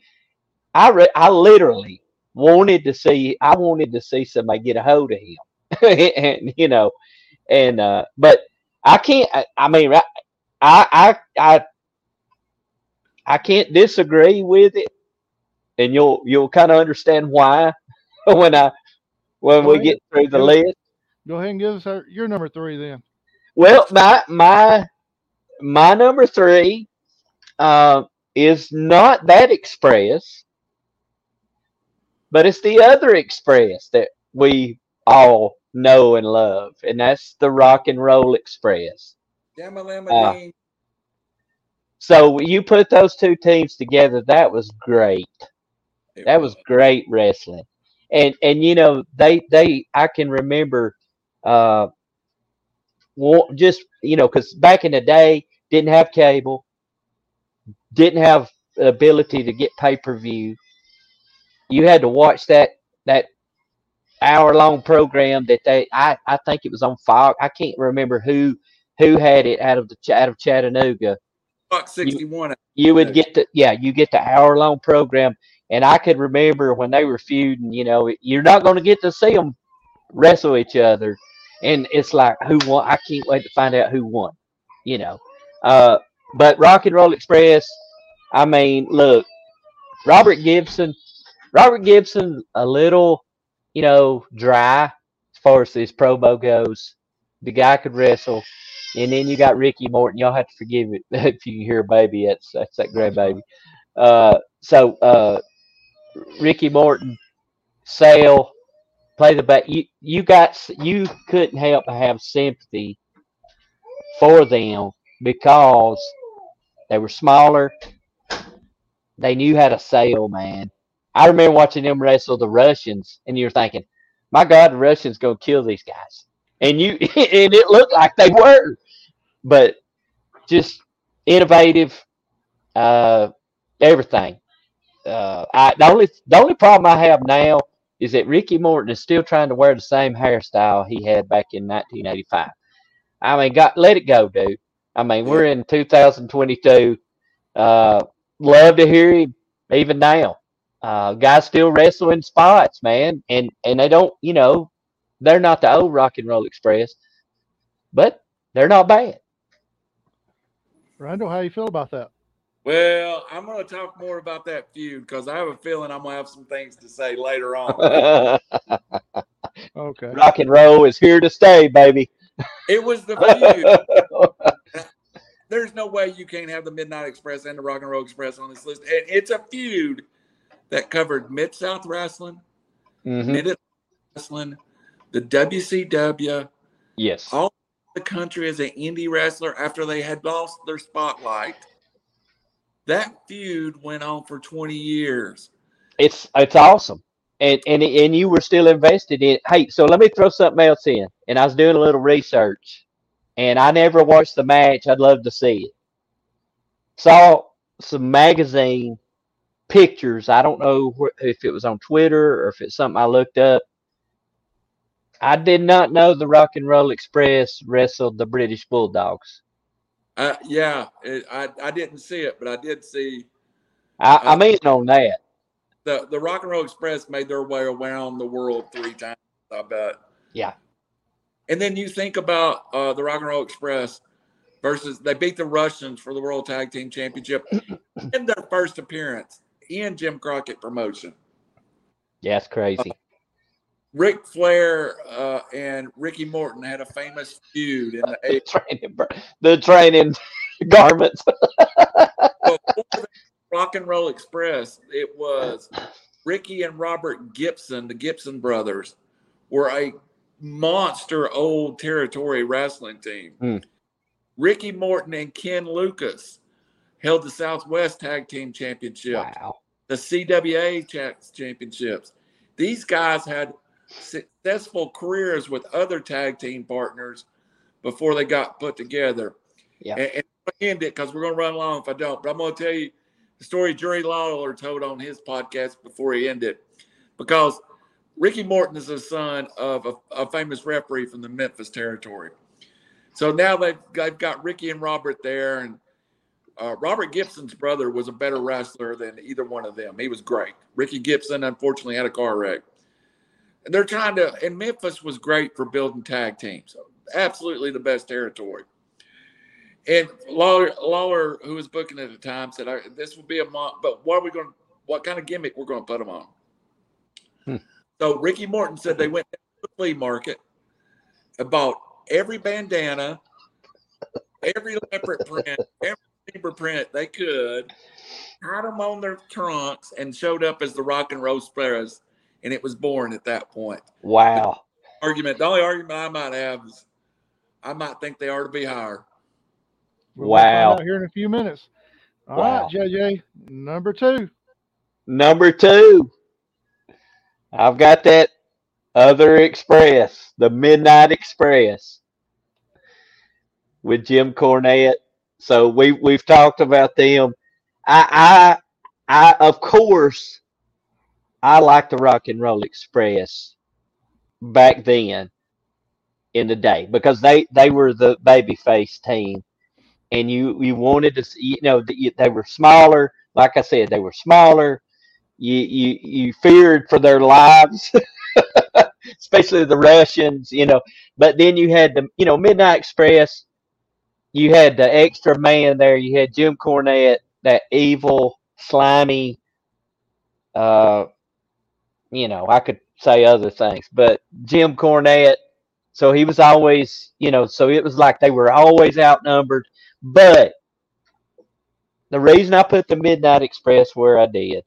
I re, I literally wanted to see. I wanted to see somebody get a hold of him, (laughs) and you know, and uh, but I can't. I, I mean, I I I I can't disagree with it and you'll you'll kind of understand why (laughs) when I when Go we ahead. get through the Go- list. Go ahead and give us our, your number three then. Well, my my my number three uh, is not that express, but it's the other express that we all know and love, and that's the Rock and Roll Express. Yamalamine. So you put those two teams together, that was great. That was great wrestling and and you know they they i can remember uh wa- just you know because back in the day didn't have cable didn't have the ability to get pay-per-view you had to watch that that hour long program that they I, I think it was on Fox. I can't remember who who had it out of the out of Chattanooga. Fox 61. You would get the yeah, you get the hour long program, and I could remember when they were feuding. You know, you're not going to get to see them wrestle each other, and it's like who won. I can't wait to find out who won. You know, uh, but Rock and Roll Express. I mean, look, Robert Gibson. Robert Gibson, a little, you know, dry as far as his promo goes. The guy could wrestle. And then you got Ricky Morton. Y'all have to forgive it (laughs) if you hear a baby. That's that's that grandbaby. Uh, so uh, Ricky Morton, Sale, play the back. You you got you couldn't help but have sympathy for them because they were smaller. They knew how to sail, man. I remember watching them wrestle the Russians, and you're thinking, "My God, the Russians gonna kill these guys." And you (laughs) and it looked like they were, but just innovative, uh, everything. Uh, I, the only the only problem I have now is that Ricky Morton is still trying to wear the same hairstyle he had back in 1985. I mean, got let it go, dude. I mean, we're in 2022. Uh, love to hear him even now. Uh, guys still wrestling spots, man, and and they don't, you know, they're not the old Rock and Roll Express, but they're not bad. Randall, how do you feel about that? Well, I'm going to talk more about that feud because I have a feeling I'm going to have some things to say later on. (laughs) Okay. Rock and roll is here to stay, baby. it was the (laughs) feud. There's no way you can't have the Midnight Express and the Rock and Roll Express on this list. And it's a feud that covered Mid South Wrestling, Mhm. Mid Wrestling, the WCW, Yes. all the country as an indie wrestler after they had lost their spotlight. That feud went on for 20 years. It's it's awesome. And and and you were still invested in it. hey, so let me throw something else in. And I was doing a little research and I never watched the match. I'd love to see it. Saw some magazine pictures. I don't know wh- if it was on Twitter or if it's something I looked up. I did not know the Rock and Roll Express wrestled the British Bulldogs. Uh, yeah, it, I, I didn't see it, but I did see I, Uh, I'm on that. the, the Rock and Roll Express made their way around the world three times, I bet. Yeah. And then you think about uh, the Rock and Roll Express versus they beat the Russians for the World Tag Team Championship (clears throat) in their first appearance in Jim Crockett promotion. Yeah, it's crazy. Ric Flair uh, and Ricky Morton had a famous feud in the The training, the training (laughs) garments. Rock and Roll Express, it was Ricky and Robert Gibson, the Gibson brothers, were a monster old territory wrestling team. Hmm. Ricky Morton and Ken Lucas held the Southwest Tag Team Championship, Wow. the CWA cha- championships. These guys had successful careers with other tag team partners before they got put together. Yeah. And, and I'm gonna end it because we're going to run long if I don't. But I'm going to tell you the story Jerry Lawler told on his podcast before he ended, because Ricky Morton is the son of a, a famous referee from the Memphis territory. So now they've, they've got Ricky and Robert there, and uh, Robert Gibson's brother was a better wrestler than either one of them. He was great. Ricky Gibson unfortunately had a car wreck. They're trying to, and Memphis was great for building tag teams. Absolutely the best territory. And Lawler, Lawler, who was booking at the time, said, "I- "This will be a month, but what are we going? What kind of gimmick we're going to put them on?" Hmm. So Ricky Morton said they went to the flea market, and bought every bandana, every leopard print, every zebra print they could, had them on their trunks, and showed up as the Rock and Roll Sparrows, and it was born at that point. Wow. Argument. The only argument I might have is, I might think they ought to be higher. We'll find Wow. out here in a few minutes. All Wow. right, JJ, number two. Number two, I've got that other express, the Midnight Express, with Jim Cornette. So we we've talked about them. I I I of course I like the Rock and Roll Express back then in the day because they they were the baby face team and you you wanted to see you know they were smaller. Like i said they were smaller. You you you feared for their lives (laughs) especially the russians you know. But then you had the you know midnight express. You had the extra man there. You had jim cornette that evil slimy uh you know i could say other things but jim cornette so he was always, you know, so it was like they were always outnumbered. But the reason I put the Midnight Express where I did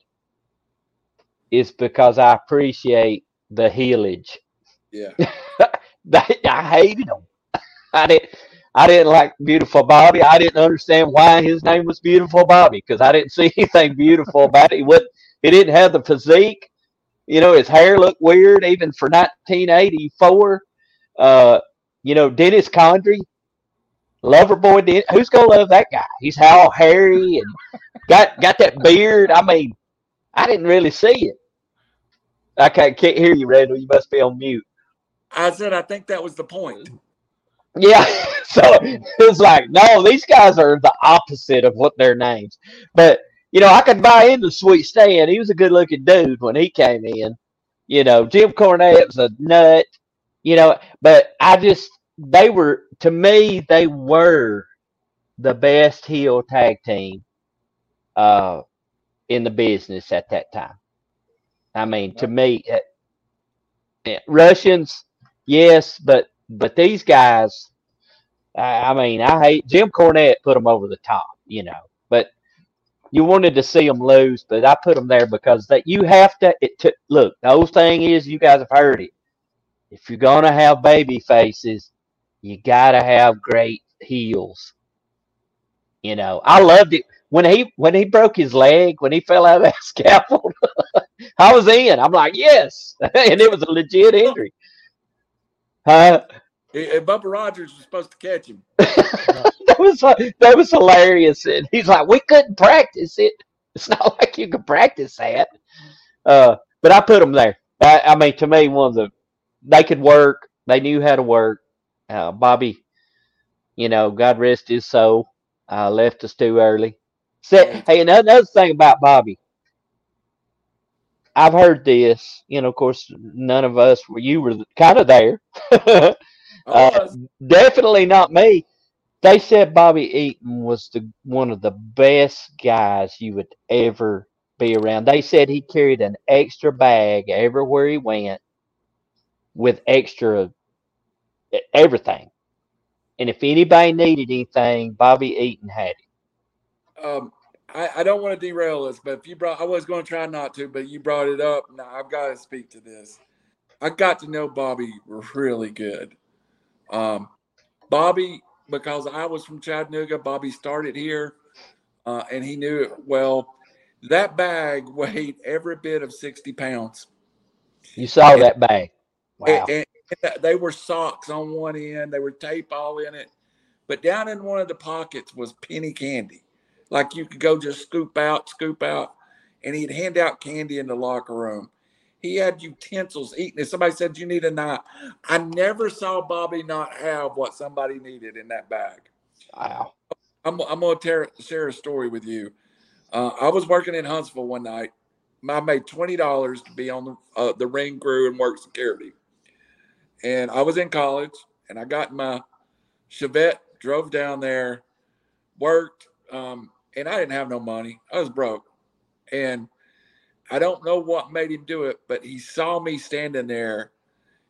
is because I appreciate the heelage. Yeah. (laughs) I hated them. I didn't. I didn't like Beautiful Bobby. I didn't understand why his name was Beautiful Bobby because I didn't see anything beautiful about it. He He didn't have the physique. You know, his hair looked weird even for 1984. Uh, you know, Dennis Condrey, lover boy. Den- who's gonna love that guy? He's all hairy and got got that beard. I mean, I didn't really see it. I can't, can't hear you, Randall. You must be on mute. I said I think that was the point. Yeah, (laughs) so it's like, no, these guys are the opposite of what their names. But you know, I could buy into Sweet Stan. He was a good looking dude when he came in. You know, Jim Cornette was a nut you know, but I just they were to me they were the best heel tag team uh in the business at that time. I mean, to me, uh, Russians, yes, but but these guys, I, I mean, I hate Jim Cornette put them over the top, you know. You wanted to see them lose, but I put them there because that you have to. It took look. The whole thing is, you guys have heard it if you're gonna have baby faces, you gotta have great heels. You know, I loved it when he when he broke his leg when he fell out of that (laughs) scaffold. I was in. I'm like, yes, (laughs) and it was a legit injury. Huh? And Bubba Rogers was supposed to catch him. (laughs) that was that was hilarious. And he's like, we couldn't practice it. It's not (laughs) like you could practice that. Uh, but I put him there. I, I mean, to me, one of the they could work. They knew how to work. Uh, Bobby, you know, God rest his soul, uh, left us too early. Said, hey, another thing about Bobby. I've heard this. You know, of course, none of us were. You were kind of there. (laughs) uh, definitely not me. They said Bobby Eaton was the one of the best guys you would ever be around. They said he carried an extra bag everywhere he went with extra everything. And if anybody needed anything, Bobby Eaton had it. Um, I, I don't want to derail this, but if you brought, I was going to try not to, but you brought it up. Now I've got to speak to this. I got to know Bobby really good. Um, Bobby, because I was from Chattanooga, Bobby started here, uh, and he knew it well. That bag weighed every bit of sixty pounds. You saw and, that bag. Wow. And, and they were socks on one end, they were tape all in it. But down in one of the pockets was penny candy. Like you could go just scoop out, scoop out, and he'd hand out candy in the locker room. He had utensils eating. If somebody said you need a knife, I never saw Bobby not have what somebody needed in that bag. Wow. I'm, I'm going to share a story with you. Uh, I was working in Huntsville one night. I made twenty dollars to be on the uh, the ring crew and work security and I was in college and I got my Chevette, drove down there, worked, um, and I didn't have no money. I was broke. And I don't know what made him do it, but he saw me standing there.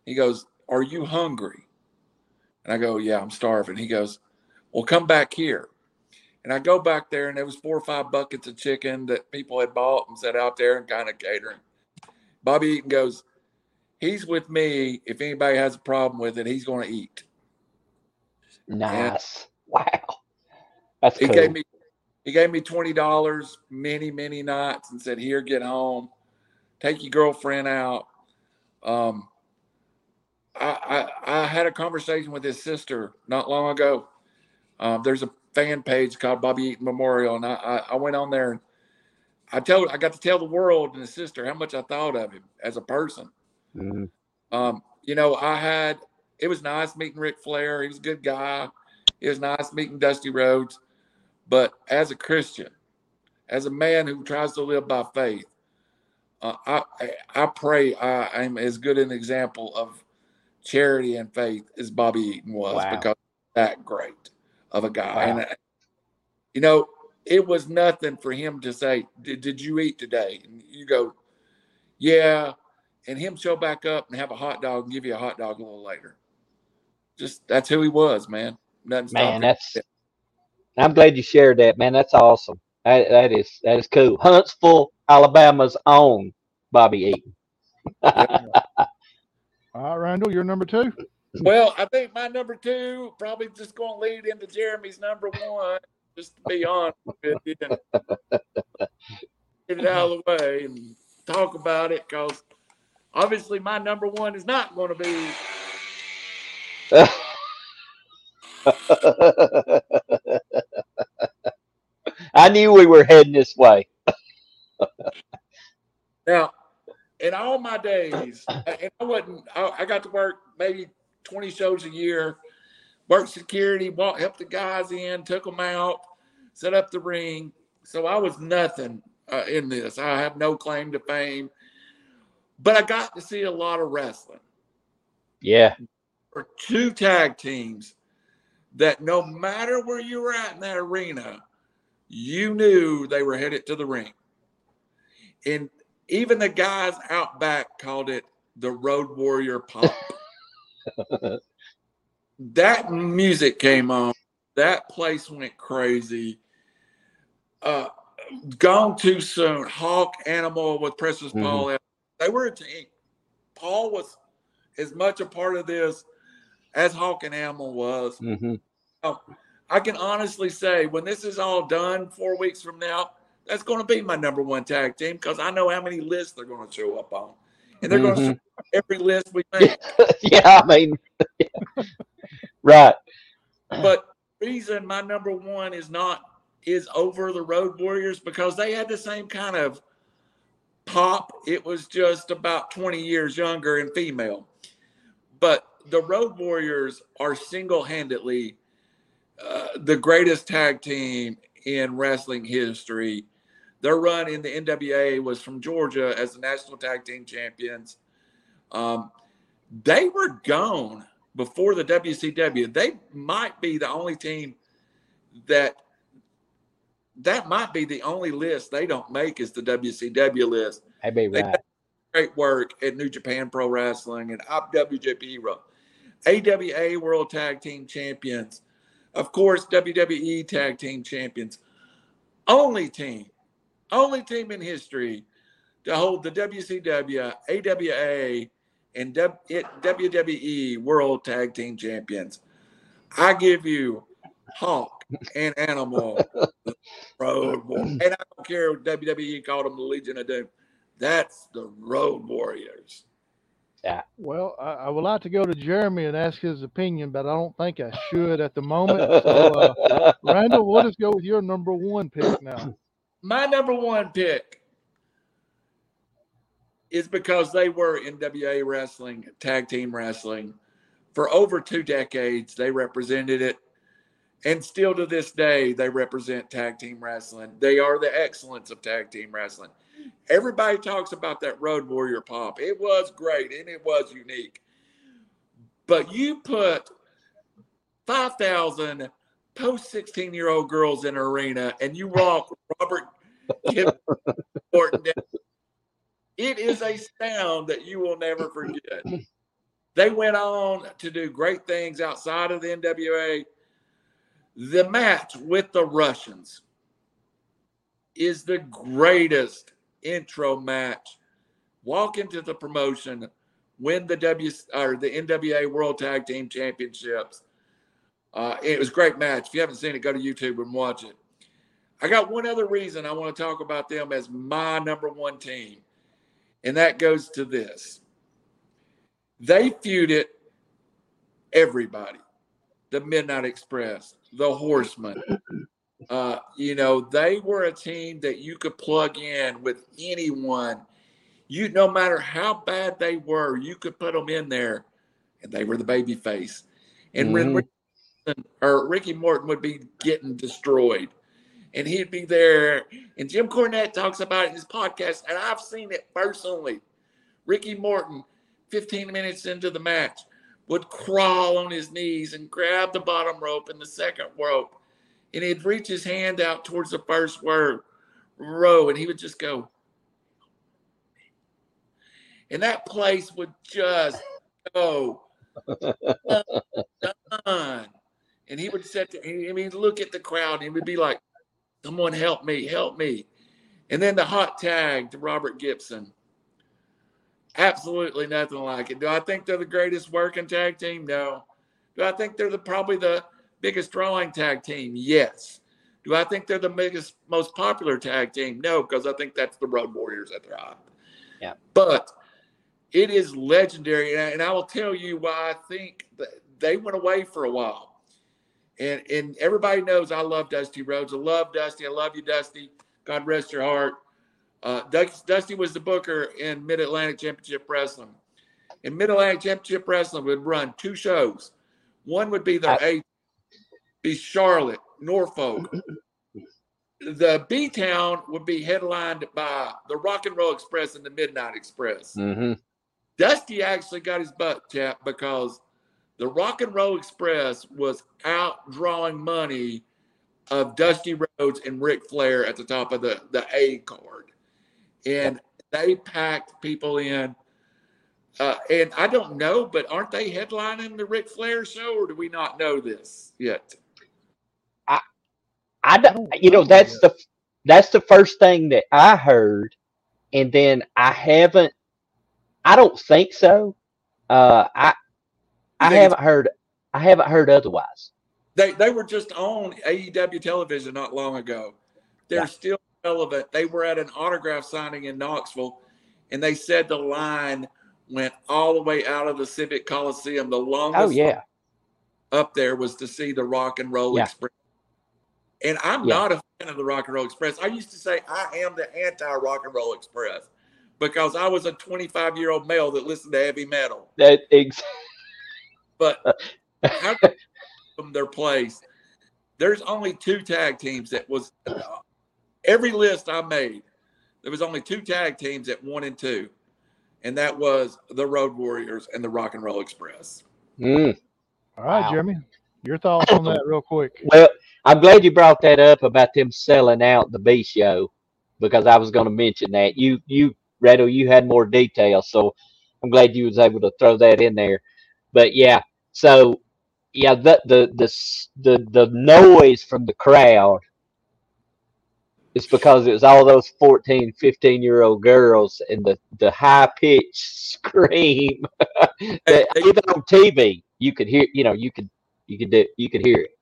He goes, Are you hungry? And I go, Yeah, I'm starving. He goes, Well, come back here. And I go back there, and there was four or five buckets of chicken that people had bought and set out there and kind of catering. Bobby Eaton goes, he's with me. If anybody has a problem with it, he's going to eat. Nice. And wow. That's he cool. gave me he gave me twenty dollars many many nights and said, "Here, get home, take your girlfriend out." Um, I, I, I had a conversation with his sister not long ago. Um, there's a fan page called Bobby Eaton Memorial, and I, I, I went on there and I told I got to tell the world and his sister how much I thought of him as a person. Mm-hmm. Um, you know, I had it was nice meeting Ric Flair. He was a good guy. It was nice meeting Dusty Rhodes. But as a Christian, as a man who tries to live by faith, uh, I I pray I am as good an example of charity and faith as Bobby Eaton was Wow. because that great of a guy. Wow. And uh, you know, it was nothing for him to say, "Did, did you eat today?" And you go, "Yeah," and him show back up and have a hot dog and give you a hot dog a little later. Just that's who he was, man. Nothing Man, him. That's. I'm glad you shared that, man. That's awesome. That, that is that is cool. Huntsville, Alabama's own Bobby Eaton. (laughs) All right, Randall, you're number two. Well, I think my number two probably just going to lead into Jeremy's number one, just to be honest with you, and get it out of the way and talk about it because obviously my number one is not going to be. (laughs) (laughs) I knew we were heading this way. Now, in all my days, and I wasn't, I, I got to work maybe 20 shows a year, worked security, walk, help the guys in, took them out, set up the ring. So I was nothing uh, in this. I have no claim to fame, but I got to see a lot of wrestling. Yeah. Or two tag teams that no matter where you were at in that arena, you knew they were headed to the ring. And even the guys out back called it the Road Warrior Pop. (laughs) that music came on. That place went crazy. Uh, gone too soon. Hawk Animal with Precious Mhm. Paul. They were a team. Paul was as much a part of this as Hawk and Animal was. hmm I can honestly say when this is all done four weeks from now, that's going to be my number one tag team because I know how many lists they're going to show up on. And they're going to show up every list we (laughs) make. yeah, I mean, (laughs) right. but reason my number one is not is over the Road Warriors because they had the same kind of pop. It was just about 20 years younger and female. But the Road Warriors are single handedly uh, the greatest tag team in wrestling history. Their run in the NWA was from Georgia as the national tag team champions. Um, they were gone before the WCW. They might be the only team that that might be the only list they don't make is the WCW list. I'd be They- right. Great work at New Japan Pro Wrestling and IWGP Hero. AWA World Tag Team Champions. Of course, WWE Tag Team Champions. Only team, only team in history to hold the WCW, AWA, and WWE World Tag Team Champions. I give you Hawk and Animal, Road War- and I don't care if WWE called them the Legion of Doom. That's the Road Warriors. Well, I, I would like to go to Jeremy and ask his opinion, but I don't think I (laughs) should at the moment. So, uh, (laughs) Randall, we'll just go with your number one pick now. My number one pick is because they were NWA wrestling, tag team wrestling. For over two decades, they represented it. And still to this day, they represent tag team wrestling. They are the excellence of tag team wrestling. Everybody talks about that Road Warrior pop. It was great and it was unique. But you put 5,000 post 16 year old girls in an arena and you walk Robert. (laughs) It is a sound that you will never forget. They went on to do great things outside of the NWA. The match with the Russians is the greatest intro match. Walk into the promotion, win the W or the NWA World Tag Team Championships. Uh, it was a great match. If you haven't seen it, go to YouTube and watch it. I got one other reason I want to talk about them as my number one team, and that goes to this. They feuded everybody the Midnight Express, the Horsemen. Uh, you know, they were a team that you could plug in with anyone. You, no matter how bad they were, you could put them in there and they were the baby face. And Mhm. when or Ricky Morton would be getting destroyed, and he'd be there. And Jim Cornette talks about it in his podcast, and I've seen it personally. Ricky Morton, 15 minutes into the match, would crawl on his knees and grab the bottom rope and the second rope, and he'd reach his hand out towards the first word, row, and he would just go. And that place would just go done. And he would sit there, and he'd look at the crowd and he would be like, Someone help me, help me. And then the hot tag to Robert Gibson. Absolutely nothing like it. Do I think they're the greatest working tag team? No. Do I think they're the probably the biggest drawing tag team? Yes. Do I think they're the biggest, most popular tag team? No, because I think that's the Road Warriors at their height. Yeah. But it is legendary, and I, and I will tell you why I think that they went away for a while. And and everybody knows I love Dusty Rhodes. I love Dusty. I love you, Dusty. God rest your heart. Uh, Dusty was the booker in Mid Atlantic Championship Wrestling. And Mid Atlantic Championship Wrestling would run two shows. One would be their I- A, be Charlotte, Norfolk. The B Town would be headlined by the Rock and Roll Express and the Midnight Express. hmm Dusty actually got his butt tapped because the Rock and Roll Express was out drawing money of Dusty Rhodes and Ric Flair at the top of the, the A card. And they packed people in. Uh, and I don't know, but aren't they headlining the Ric Flair show, or do we not know this yet? I don't, don't you know, know that's yet. the that's the first thing that I heard, and then I haven't. I don't think so. Uh, I I think haven't heard. I haven't heard otherwise. They they were just on AEW television not long ago. They're Yeah. still relevant. They were at an autograph signing in Knoxville, and they said the line went all the way out of the Civic Coliseum. The longest Oh yeah, up there was to see the Rock and Roll Yeah. Express. And I'm Yeah. not a fan of the Rock and Roll Express. I used to say I am the anti Rock and Roll Express because I was a 25 year old male that listened to heavy metal. that ex- But (laughs) how come from their place? There's only two tag teams that was every list I made. There was only two tag teams at one and two, and that was the Road Warriors and the Rock and Roll Express. Mm. All right, Wow. Jeremy, your thoughts on that, real quick. Well, I'm glad you brought that up about them selling out the B show because I was going to mention that. You, you, Redo, you had more details, so I'm glad you was able to throw that in there. But yeah, so yeah, the the the the, the noise from the crowd is because it was all those 14, 15 year old girls and the the high pitched (laughs) scream (laughs) that even on TV you could hear. You know, you could you could do, you could hear it.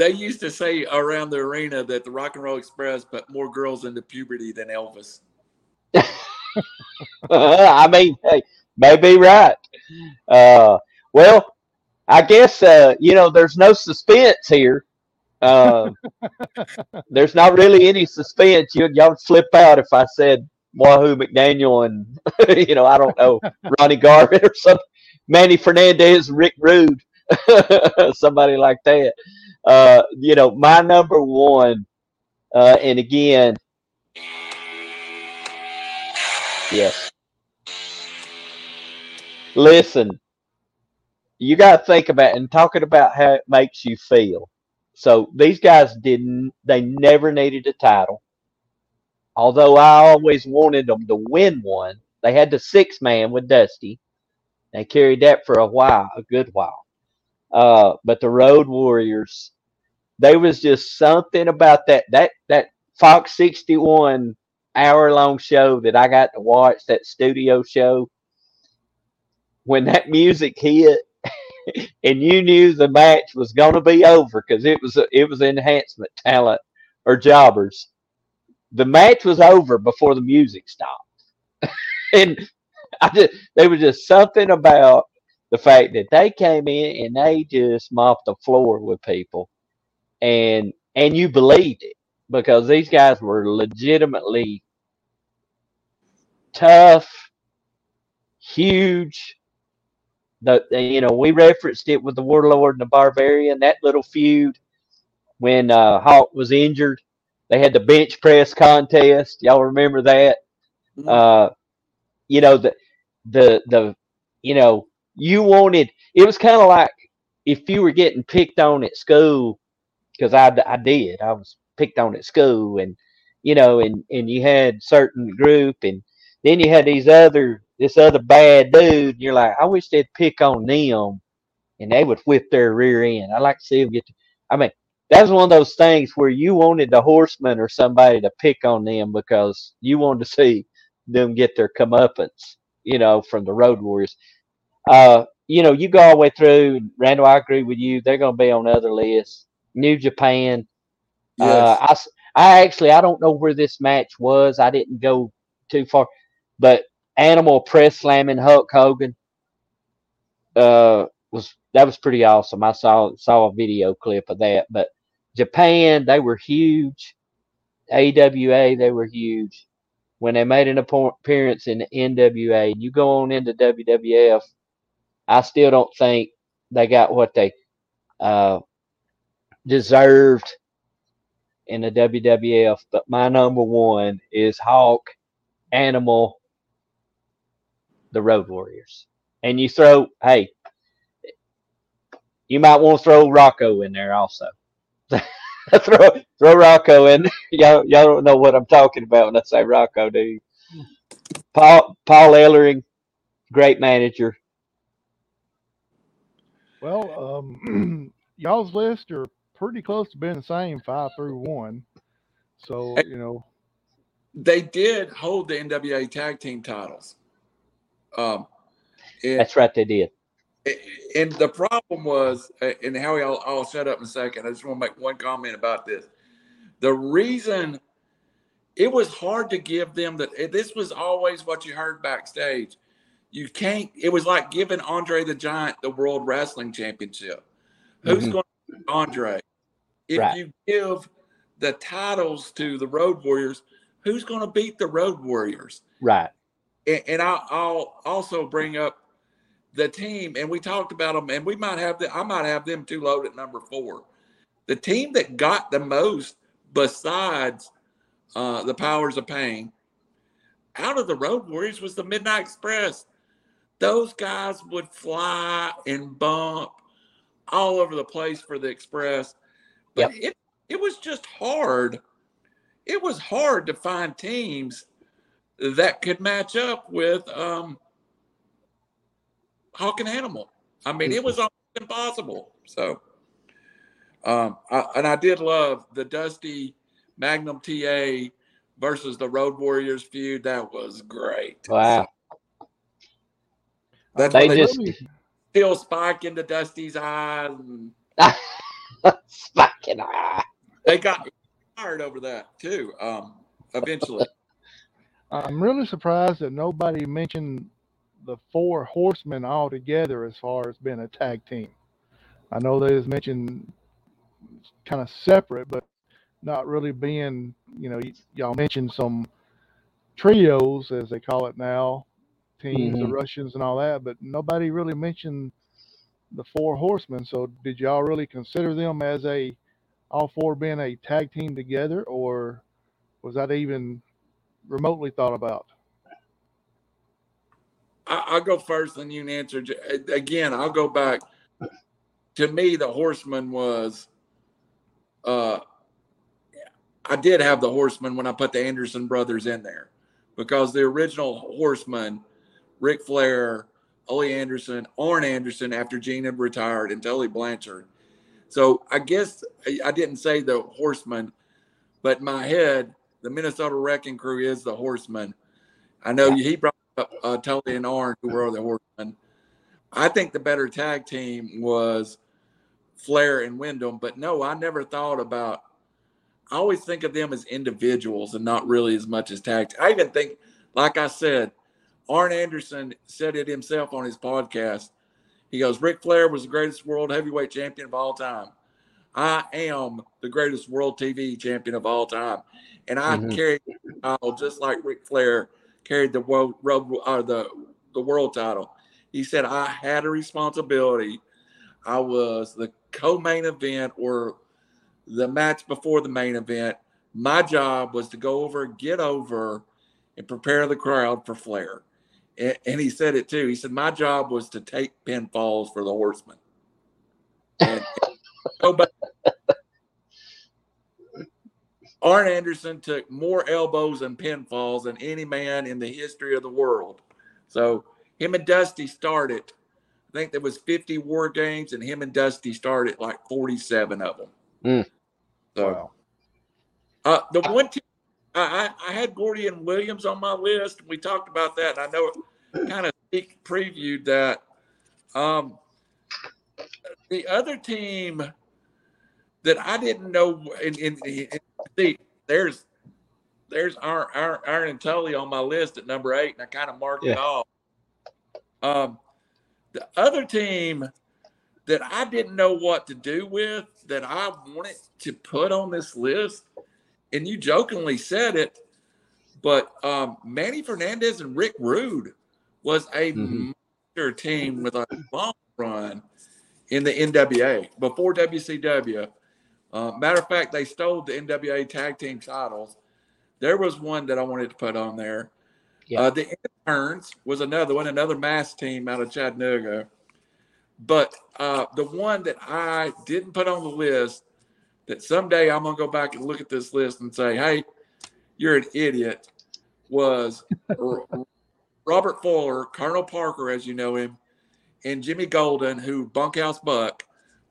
They used to say around the arena that the Rock and Roll Express put more girls into puberty than Elvis. (laughs) I mean, hey, may be right. Uh, well, I guess uh, you know there's no suspense here. Uh, (laughs) there's not really any suspense. You y'all would flip out if I said Wahoo McDaniel and (laughs) you know I don't know Ronnie Garvin or some Manny Fernandez, Rick Rude, somebody like that. Uh, you know, my number one, uh, and again, yes. Listen, you got to think about and talking about how it makes you feel. So these guys didn't, they never needed a title. Although I always wanted them to win one, they had the six man with Dusty. They carried that for a while, a good while. Uh, but the Road Warriors, there was just something about that that that Fox 61 hour long show that I got to watch, that studio show. When that music hit, (laughs) and you knew the match was going to be over because it was it was enhancement talent or jobbers. The match was over before the music stopped, (laughs) and I just there was just something about the fact that they came in and they just mopped the floor with people, and and you believed it because these guys were legitimately tough, huge, the, you know we referenced it with the Warlord and the Barbarian that little feud when uh, Hawk was injured. They had the bench press contest. Y'all remember that? Mhm. Uh, you know the the the you know you wanted it was kind of like if you were getting picked on at school because I, I did I was picked on at school and you know and and you had certain group and then you had these other this other bad dude and you're like I wish they'd pick on them and they would whip their rear end I like to see them get to, I mean that was one of those things where you wanted the horseman or somebody to pick on them because you wanted to see them get their comeuppance, you know, from the Road Warriors. Uh, you know, you go all the way through. Randall, I agree with you. They're going to be on other lists. New Japan. Uh, Yes. I, s- I actually I don't know where this match was. I didn't go too far, but Animal press slamming Hulk Hogan uh, was that was pretty awesome. I saw saw a video clip of that. But Japan, they were huge. AWA, they were huge. When they made an appearance in the NWA, you go on into WWF, I still don't think they got what they uh, deserved in the WWF. But my number one is Hawk, Animal, the Road Warriors. And you throw, hey, you might want to throw Rocco in there also. (laughs) throw throw Rocco in. (laughs) y'all y'all don't know what I'm talking about when I say Rocco, do you? Paul Paul Ellering, great manager. Well, um, (clears throat) y'all's list are pretty close to being the same, five through one. So you know, they did hold the NWA tag team titles. Um, and, That's right, they did. and the problem was, uh, and Howie, I'll, I'll shut up in a second. I just want to make one comment about this. The reason it was hard to give them that this was always what you heard backstage. You can't. It was like giving Andre the Giant the World Wrestling Championship. Who's Mhm. going to beat Andre? If Right. you give the titles to the Road Warriors, who's going to beat the Road Warriors? Right. and, and I'll, I'll also bring up the team, and we talked about them, and we might have the I might have them too low at number four. The team that got the most, besides uh, the Powers of Pain, out of the Road Warriors was the Midnight Express. Those guys would fly and bump all over the place for the Express, but it it was just hard. It was hard to find teams that could match up with um, Hawk and Animal. I mean, it was almost impossible. So, um, I, and I did love the Dusty Magnum TA versus the Road Warriors feud. That was great. Wow. That's They they just- really, still spike into Dusty's eyes, and (laughs) Fucking ah. they got fired over that too. Um, eventually, I'm really surprised that nobody mentioned the four horsemen all together as far as being a tag team. I know they was mentioned kind of separate, but not really being, you know, y- y'all mentioned some trios as they call it now, teams, the Mhm. Russians and all that, but nobody really mentioned the four horsemen. So did y'all really consider them as a all four being a tag team together, or was that even remotely thought about? I, I'll go first, and you can answer. Again, I'll go back. To me, the Horseman was. Uh, I did have the Horseman when I put the Anderson brothers in there, because the original Horseman, Ric Flair, Ole Anderson, Arn Anderson, after Gene had retired, and Tully Blanchard. So I guess I- didn't say the Horseman, but my head, the Minnesota Wrecking Crew is the Horseman. I know he brought up uh, Tully and Arn, who were the Horsemen. I think the better tag team was Flair and Windham, but no, I never thought about. I always think of them as individuals and not really as much as tag. I even think, like I said, Arn Anderson said it himself on his podcast. He goes, Ric Flair was the greatest world heavyweight champion of all time. I am the greatest world TV champion of all time. And I Mhm. carry the title just like Ric Flair carried the world, or the, the world title. He said, I had a responsibility. I was the co main event or the match before the main event. My job was to go over, get over, and prepare the crowd for Flair. And, he said it too. He said, My job was to take pinfalls for the horsemen. And, back. Arn Anderson took more elbows and pinfalls than any man in the history of the world. So him and Dusty started. I think there was 50 war games, and him and Dusty started like 47 of them. Mm. So Wow. uh, the one team I, I had Gordy and Williams on my list. And we talked about that. And I know it kind of previewed that. Um, the other team that I didn't know, and, and, and see, there's there's Arn, Arn, Arn and Tully on my list at number eight, and I kind of marked it off. Um, the other team that I didn't know what to do with that I wanted to put on this list, and you jokingly said it, but um, Manny Fernandez and Rick Rude was a Mhm. monster team with a long run in the NWA before WCW. Uh, matter of fact, they stole the NWA tag team titles. There was one that I wanted to put on there. Yeah. Uh, the interns was another one, another mass team out of Chattanooga. But uh, the one that I didn't put on the list, that someday I'm gonna go back and look at this list and say, "Hey, you're an idiot," was Robert Fuller, Colonel Parker, as you know him, and Jimmy Golden, who bunkhouse buck.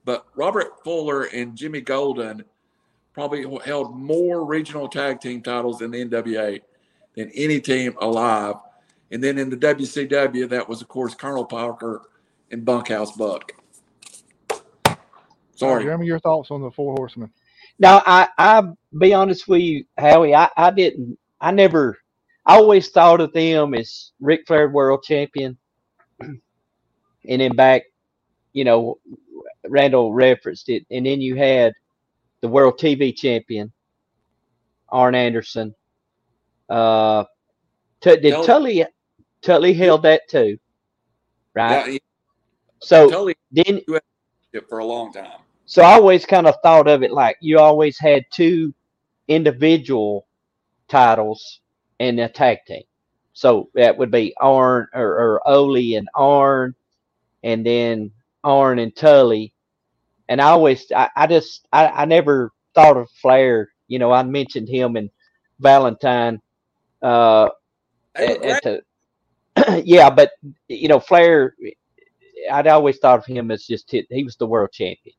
But Robert Fuller and Jimmy Golden probably held more regional tag team titles in the NWA than any team alive. And then in the WCW, that was of course Colonel Parker and Bunkhouse Buck. Sorry. Jeremy, your thoughts on the Four Horsemen? Now, I I be honest with you, Howie. I I didn't. I never. I always thought of them as Ric Flair World Champion, (clears throat) and then back, you know, Randall referenced it, and then you had the World TV Champion, Arn Anderson. Uh, T- did Tully- Tully Tully held that too, right? Yeah, he so Tully then it for a long time. So I always kind of thought of it like you always had two individual titles and a tag team. So that would be Arn or, or Ole and Arn, and then Arn and Tully. And I always, I, I just, I, I never thought of Flair. You know, I mentioned him and Valentine. Uh, at, at the, (clears throat) yeah, but you know, Flair. I'd always thought of him as just he he was the world champion.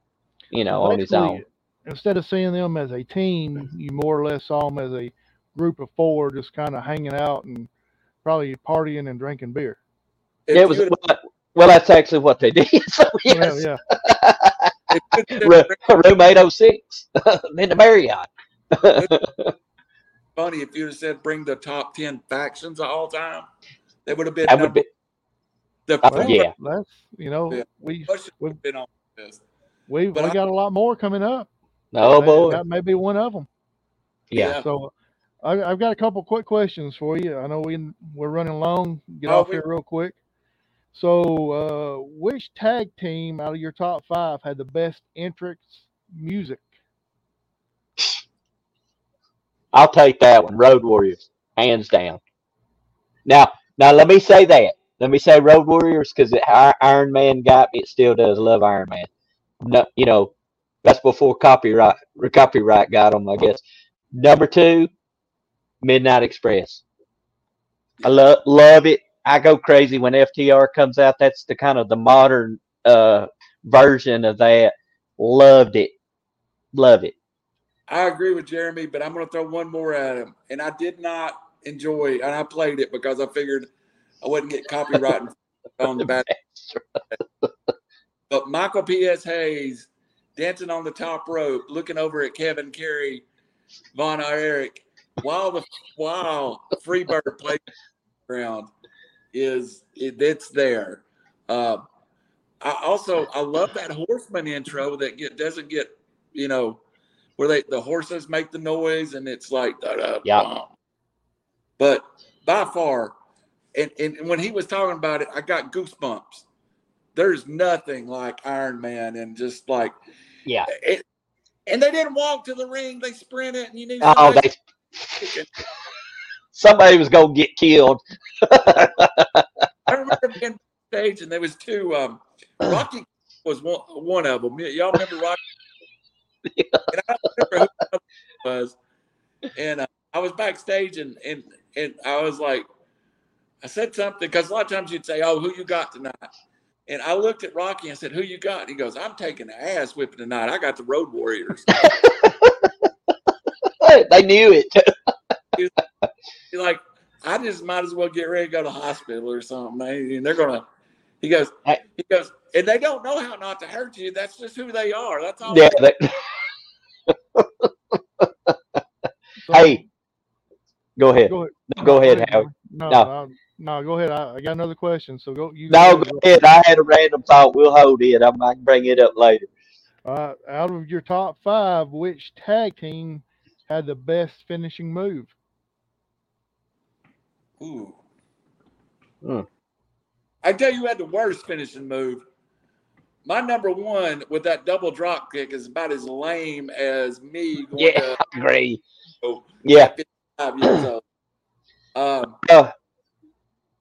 You know, on his own. Instead of seeing them as a team, you more or less saw them as a group of four, just kind of hanging out and probably partying and drinking beer. If it was you well, well, that's actually what they (laughs) did. So yes, Yeah, had- if you room eight oh six (laughs) in the Marriott. (laughs) funny if you had said bring the top ten factions of all time. They would have been that would be the Uh, yeah. that's you know Yeah. we should we have been on this. We we I- got a lot more coming up. oh That- boy, that may be one of them. yeah. Yeah. So I, I've got a couple quick questions for you. I know we we're running long. Get Oh, off we- here real quick. So, uh, which tag team out of your top five had the best entrance music? I'll take that one. Road Warriors, hands down. Now, now let me say that. Let me say Road Warriors because Iron Man got me. It still does. Love Iron Man. No, you know, that's before copyright copyright got them, I guess. Number two, Midnight Express. I love love it. I go crazy when FTR comes out. That's the kind of the modern uh version of that. Loved it. Love it. I agree with Jeremy, but I'm going to throw one more at him. And I did not enjoy, and I played it because I figured I wouldn't get copyright on the (laughs) back. But Michael P.S. Hayes dancing on the top rope, looking over at Kevin Kerry, Von Erich, while the while Freebird plays ground is it, it's there. Uh, I also I love that horseman intro that get doesn't get you know where they the horses make the noise and it's like da, da, Yeah. But by far, and, and when he was talking about it, I got goosebumps. There's nothing like Iron Man and just like Yeah. it, and they didn't walk to the ring, they sprinted and you knew Oh, somebody- they somebody was gonna get killed. I remember being stage and there was two um Rocky was one one of them. Y'all remember Rocky? (laughs) And I don't remember who was. And uh, I was backstage and and and I was like, I said something because a lot of times you'd say, "Oh, who you got tonight?" And I looked at Rocky and said, "Who you got?" He goes, "I'm taking the ass whipping tonight. I got the Road Warriors." (laughs) (laughs) they knew it. He's like, "I just might as well get ready to go to the hospital or something." man." And they're gonna. He goes. Hey. He goes, and they don't know how not to hurt you. That's just who they are. That's all. Yeah. They, (laughs) hey, go ahead. Go ahead. No, go ahead, Howie. No, No. No, no, go ahead. I, I got another question. So go. You No, go ahead. I had a random thought. We'll hold it. I'm, I can bring it up later. Uh, out of your top five, which tag team had the best finishing move? Ooh. Hmm. I tell you, who had the worst finishing move. My number one with that double drop kick is about as lame as me going Yeah, to I agree. oh, Yeah. 55 years old. Um, Uh,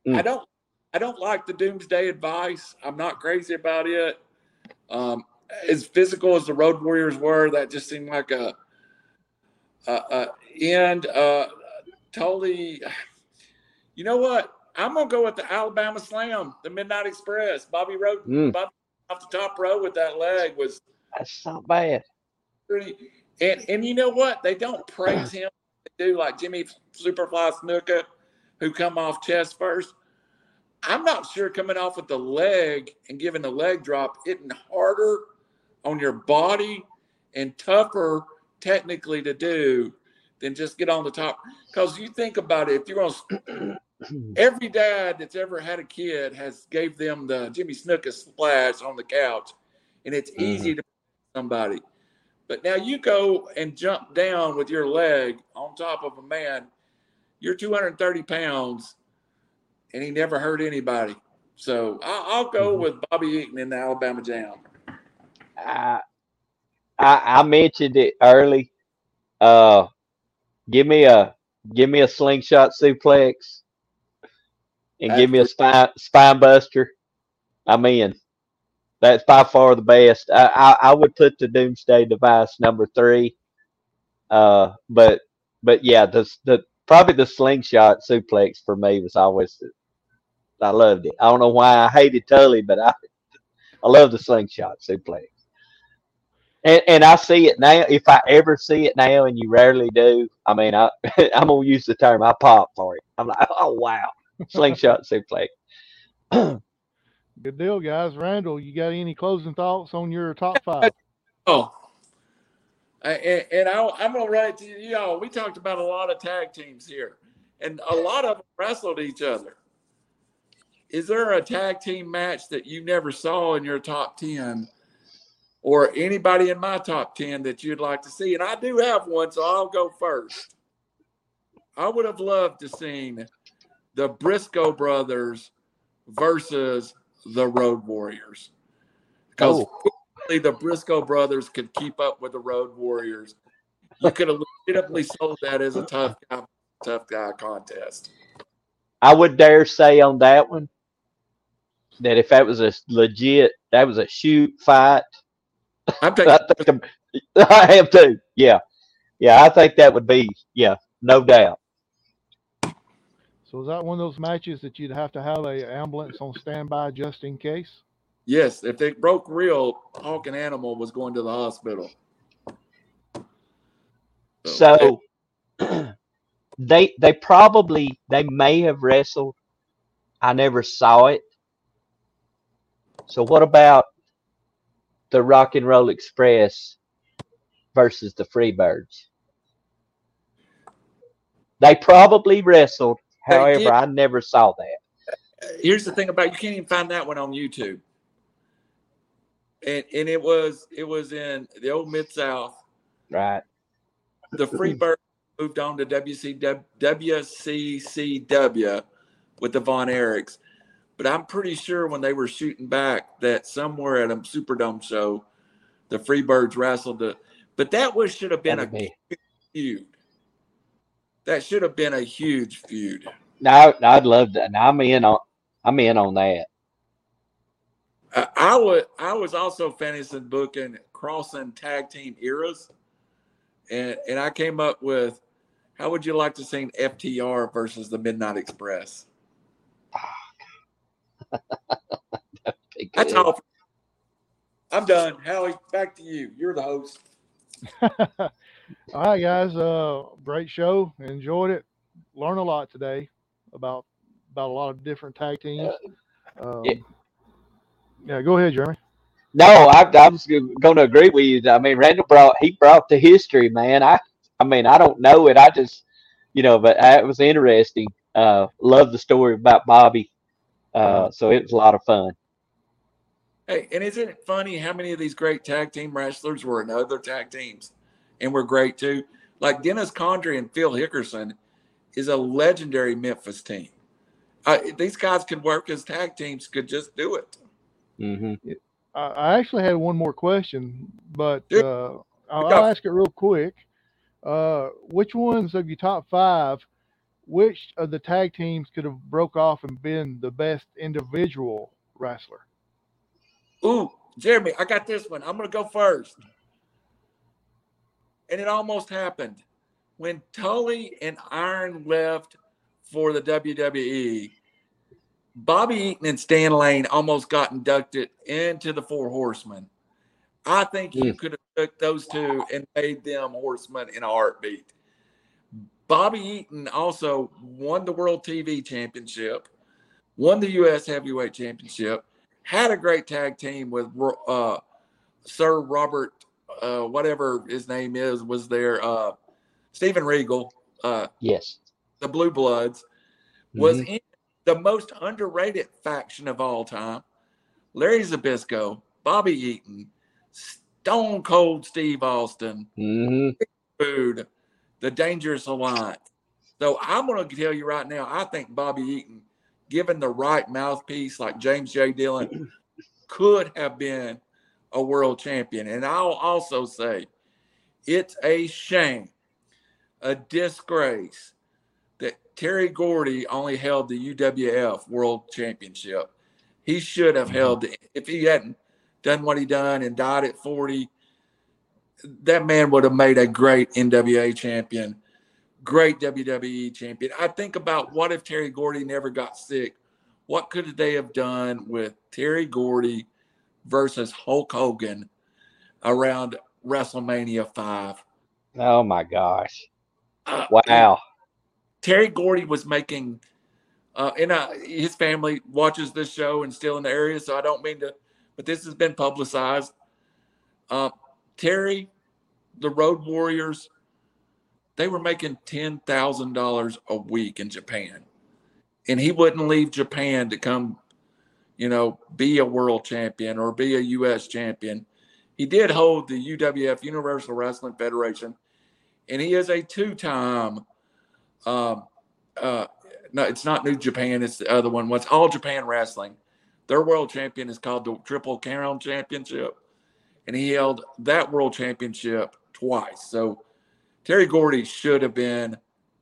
Mm. I don't, I don't like the Doomsday Device. I'm not crazy about it. Um, as physical as the Road Warriors were, that just seemed like a, a, a end. Uh, totally. You know what? I'm gonna go with the Alabama Jam, the Midnight Express. Bobby Road, Mm. Bobby off the top row with that leg was that's not bad. pretty. And and you know what? They don't praise (clears throat) him. They do like Jimmy Superfly Snuka, who come off chest first. I'm not sure coming off with the leg and giving the leg drop, hitting harder on your body and tougher technically to do than just get on the top. Because you think about it, if you're going to (clears throat) every dad that's ever had a kid has gave them the Jimmy Snuka splash on the couch, and it's mm-hmm. easy to somebody. But now you go and jump down with your leg on top of a man. You're 230 pounds, and he never hurt anybody. So I'll, I'll go with Bobby Eaton in the Alabama Jam. I, I I mentioned it early. Uh, give me a give me a slingshot suplex, and give me a spine spine buster. I'm in. That's by far the best. I, I I would put the Doomsday Device number three. Uh, but but yeah, the the probably the slingshot suplex for me was always. The, I loved it. I don't know why I hated Tully, but I I love the slingshot suplex. And, and I see it now. If I ever see it now, and you rarely do, I mean, I (laughs) I'm gonna use the term. I pop for it. I'm like, (laughs) oh wow, slingshot suplex. (clears throat) Good deal, guys. Randall, you got any closing thoughts on your top (laughs) five? Oh, I- and, and I, I'm gonna run it to you all. We talked about a lot of tag teams here, and a lot of them wrestled each other. Is there a tag team match that you never saw in your top ten, or anybody in my top ten that you'd like to see? And I do have one, so I'll go first. I would have loved to seen the Briscoe brothers versus the Road Warriors because oh. only the Briscoe brothers could keep up with the Road Warriors. You could have legitimately sold that as a tough guy, tough guy contest. I would dare say on that one that if that was a legit, that was a shoot fight. I'm taking (laughs) I think the- (laughs) I have too. Yeah, yeah. I think that would be yeah, no doubt. So is that one of those matches that you'd have to have a ambulance on standby just in case? yes. If they broke real, Hawk and Animal was going to the hospital. So (clears throat) they they probably they may have wrestled. I never saw it. So what about the Rock and Roll Express versus the Freebirds? They probably wrestled. However. I never saw that. here's the thing about you can't even find that one on YouTube. And and it was it was in the old Mid South. Right. The Freebirds moved on to WCW, WCCW with the Von Erichs. But I'm pretty sure when they were shooting back that somewhere at a Superdome show, the Freebirds wrestled the. But that was should have been That'd a be- feud. That should have been a huge feud. No, I'd love that. Now I'm in on. I'm in on that. I, I would. I was also fantasy booking crossing tag team eras, and and I came up with, how would you like to see FTR versus the Midnight Express? Ah, Be That's good. all. I'm done. Howie, back to you. You're the host. (laughs) All right, guys. Uh, great show. Enjoyed it. Learned a lot today about about a lot of different tag teams. Um, Yeah. yeah, go ahead, Jeremy. No, I, I was going to agree with you. I mean, Randall brought he brought the history, man. I I mean, I don't know it. I just, you know, but uh, it was interesting. Uh, love the story about Bobby. Uh, so it was a lot of fun. Hey, and isn't it funny how many of these great tag team wrestlers were in other tag teams and were great too? Like Dennis Condrey and Phil Hickerson is a legendary Memphis team. Uh, these guys could work as tag teams, could just do it. hmm I, I actually had one more question, but Shoot. uh, I'll, I'll ask it real quick. Uh, which ones of your top five? Which of the tag teams could have broke off and been the best individual wrestler? Ooh, Jeremy, I got this one. I'm going to go first. And it almost happened. When Tully and Arn left for the WWE, Bobby Eaton and Stan Lane almost got inducted into the Four Horsemen. I think you hmm. could have took those two and made them horsemen in a heartbeat. Bobby Eaton also won the World TV Championship, won the U.S. Heavyweight Championship, had a great tag team with uh, Sir Robert, uh, whatever his name is, was there. Uh, Steven Regal, uh, Yes. the Blue Bloods, was Mhm. in the most underrated faction of all time. Larry Zbyszko, Bobby Eaton, Stone Cold Steve Austin, hmm Food, the Dangerous Alliance. So I'm going to tell you right now, I think Bobby Eaton, given the right mouthpiece like James J. Dillon, could have been a world champion. And I'll also say it's a shame, a disgrace that Terry Gordy only held the UWF World Championship. He should have mm-hmm. held it if he hadn't done what he done and died at 40 that man would have made a great NWA champion, great WWE champion. I think about what if Terry Gordy never got sick? What could they have done with Terry Gordy versus Hulk Hogan around WrestleMania 5? Oh my gosh! Uh, Wow. Terry Gordy was making, uh, and uh, his family watches this show and still in the area, so I don't mean to, but this has been publicized. Uh, Terry, the Road Warriors, they were making ten thousand dollars a week in Japan, and he wouldn't leave Japan to come, you know, be a world champion or be a U.S. champion. He did hold the UWF Universal Wrestling Federation, and he is a two-time um, uh, no, it's not New Japan. It's the other one. What's All Japan Wrestling? Their world champion is called the Triple Crown Championship, and he held that world championship twice. So Terry Gordy should have been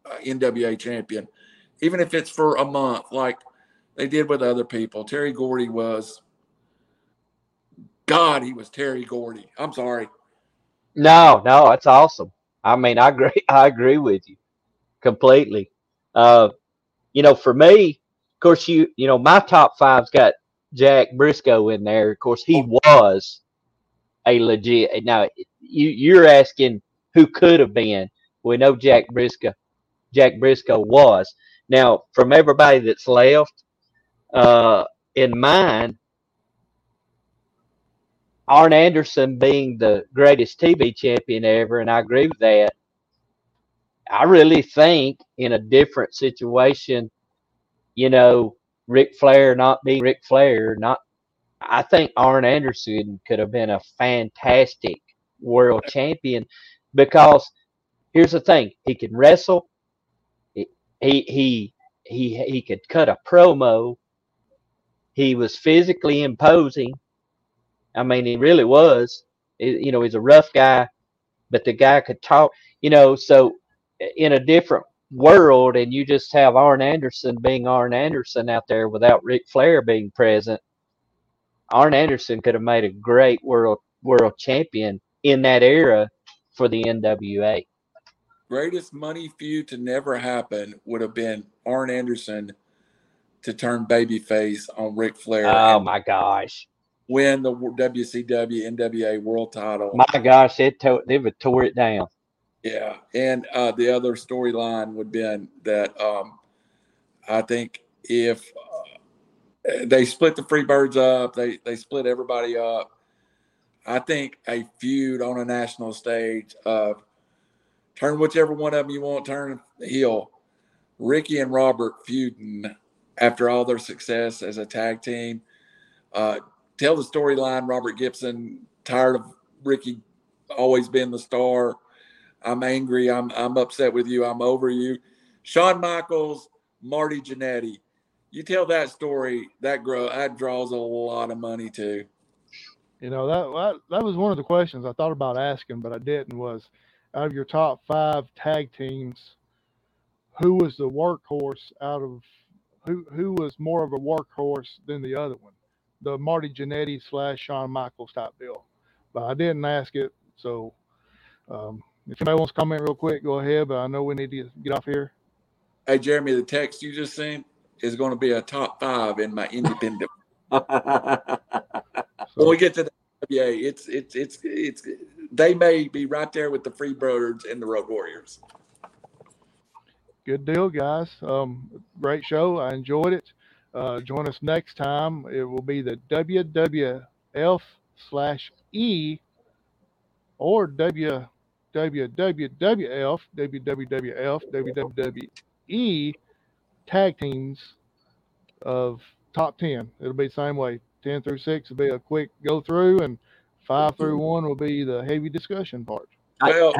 uh, NWA champion, even if it's for a month, like they did with other people. Terry Gordy was. God, he was Terry Gordy. I'm sorry. No, no, that's awesome. I mean, I agree. (laughs) I agree with you completely. Uh, you know, for me, of course, you you know, my top five's got Jack Briscoe in there. Of course, he was a legit. Now, you you're asking who could have been. We know Jack Briscoe. Jack Briscoe was. Now, from everybody that's left, uh, in mine, Arn Anderson being the greatest TV champion ever, and I agree with that. I really think in a different situation, you know, Ric Flair not being Ric Flair, not I think Arn Anderson could have been a fantastic world champion because here's the thing, he can wrestle. He he he, he could cut a promo. He was physically imposing. I mean, he really was. You know, he's a rough guy, but the guy could talk. You know, so in a different world, and you just have Arn Anderson being Arn Anderson out there without Ric Flair being present. Arn Anderson could have made a great world world champion in that era for the NWA. Greatest money feud to never happen would have been Arn Anderson to turn babyface on Ric Flair Oh my gosh. win the WCW NWA World Title. My gosh, it tore, they would tore it down. Yeah, and uh, the other storyline would have been that um, I think if uh, they split the Freebirds up, they they split everybody up. I think a feud on a national stage of turn whichever one of them you want, turn heel. Ricky and Robert feuding after all their success as a tag team. Uh, tell the storyline. Robert Gibson tired of Ricky always being the star. I'm angry. I'm I'm upset with you. I'm over you. Shawn Michaels, Marty Jannetty. You tell that story. That grow that draws a lot of money too. You know that, that that was one of the questions I thought about asking, but I didn't. Was out of your top five tag teams, who was the workhorse out of who who was more of a workhorse than the other one, the Marty Jannetty slash Shawn Michaels type deal. But I didn't ask it, so um, if anybody wants to comment real quick, go ahead. But I know we need to get off here. Hey Jeremy, the text you just sent is going to be a top five in my independent. (laughs) when we get to the yeah, it's it's it's it's they may be right there with the Freebirds and the Road Warriors. Good deal, guys. Um, great show. I enjoyed it. Uh, join us next time. It will be the WWF slash E or WWWF, WWWF, WWWE tag teams of top 10. It'll be the same way. 10 through 6 will be a quick go through, and 5 through 1 will be the heavy discussion part. I- Well,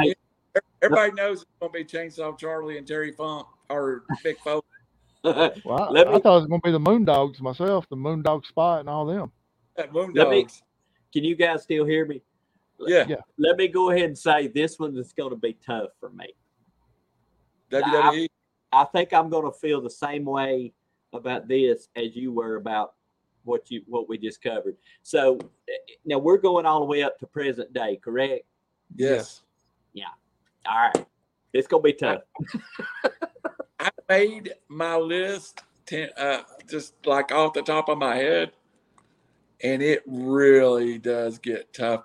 everybody knows it's going to be Chainsaw Charlie and Terry Funk or Big Folk. (laughs) Well, I, Let I me- thought it was going to be the Moondogs myself, the Moondog Spot, and all them. That Moondogs. Me- can you guys still hear me? yeah, Yeah. Let me go ahead and say this one is going to be tough for me. WWE. I think I'm going to feel the same way about this as you were about what you what we just covered. So now we're going all the way up to present day, correct? Yes. Yeah. All right, it's going to be tough. (laughs) I made my list ten, uh, just like off the top of my head, and it really does get tough.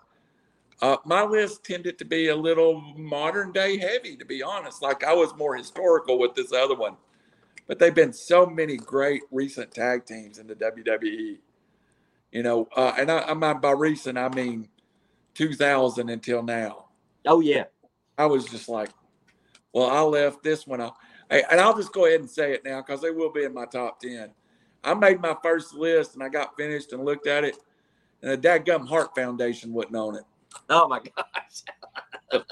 Uh, my list tended to be a little modern day heavy, to be honest. Like I was more historical with this other one, but they've been so many great recent tag teams in the WWE. You know, uh, and I, I'm not by recent, I mean 2000 until now. Oh yeah, I was just like, well, I left this one off. Hey, and I'll just go ahead and say it now because they will be in my top 10. I made my first list and I got finished and looked at it, and the Dadgum Heart Foundation wasn't on it. oh my (laughs) gosh.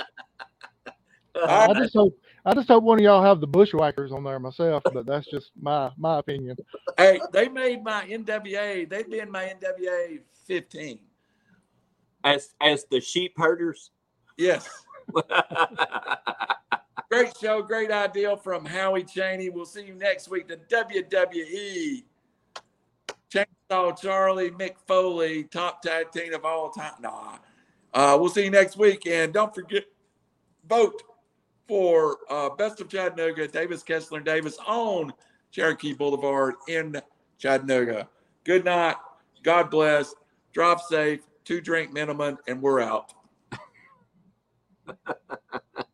I just hope I just hope one of y'all have the bushwhackers on there myself, but that's just my my opinion. Hey, they made my NWA, they've been my NWA 15. as as the Sheepherders. Yes. (laughs) Great show, great idea from Howie Cheney. We'll see you next week. The WWE. Chainsaw Charlie, Mick Foley, top tag team of all time. Nah. Uh, we'll see you next week. And don't forget, vote for uh, Best of Chattanooga, Davis Kessler and Davis on Cherokee Boulevard in Chattanooga. Good night. God bless. Drive safe. Two drink minimum, and we're out. (laughs)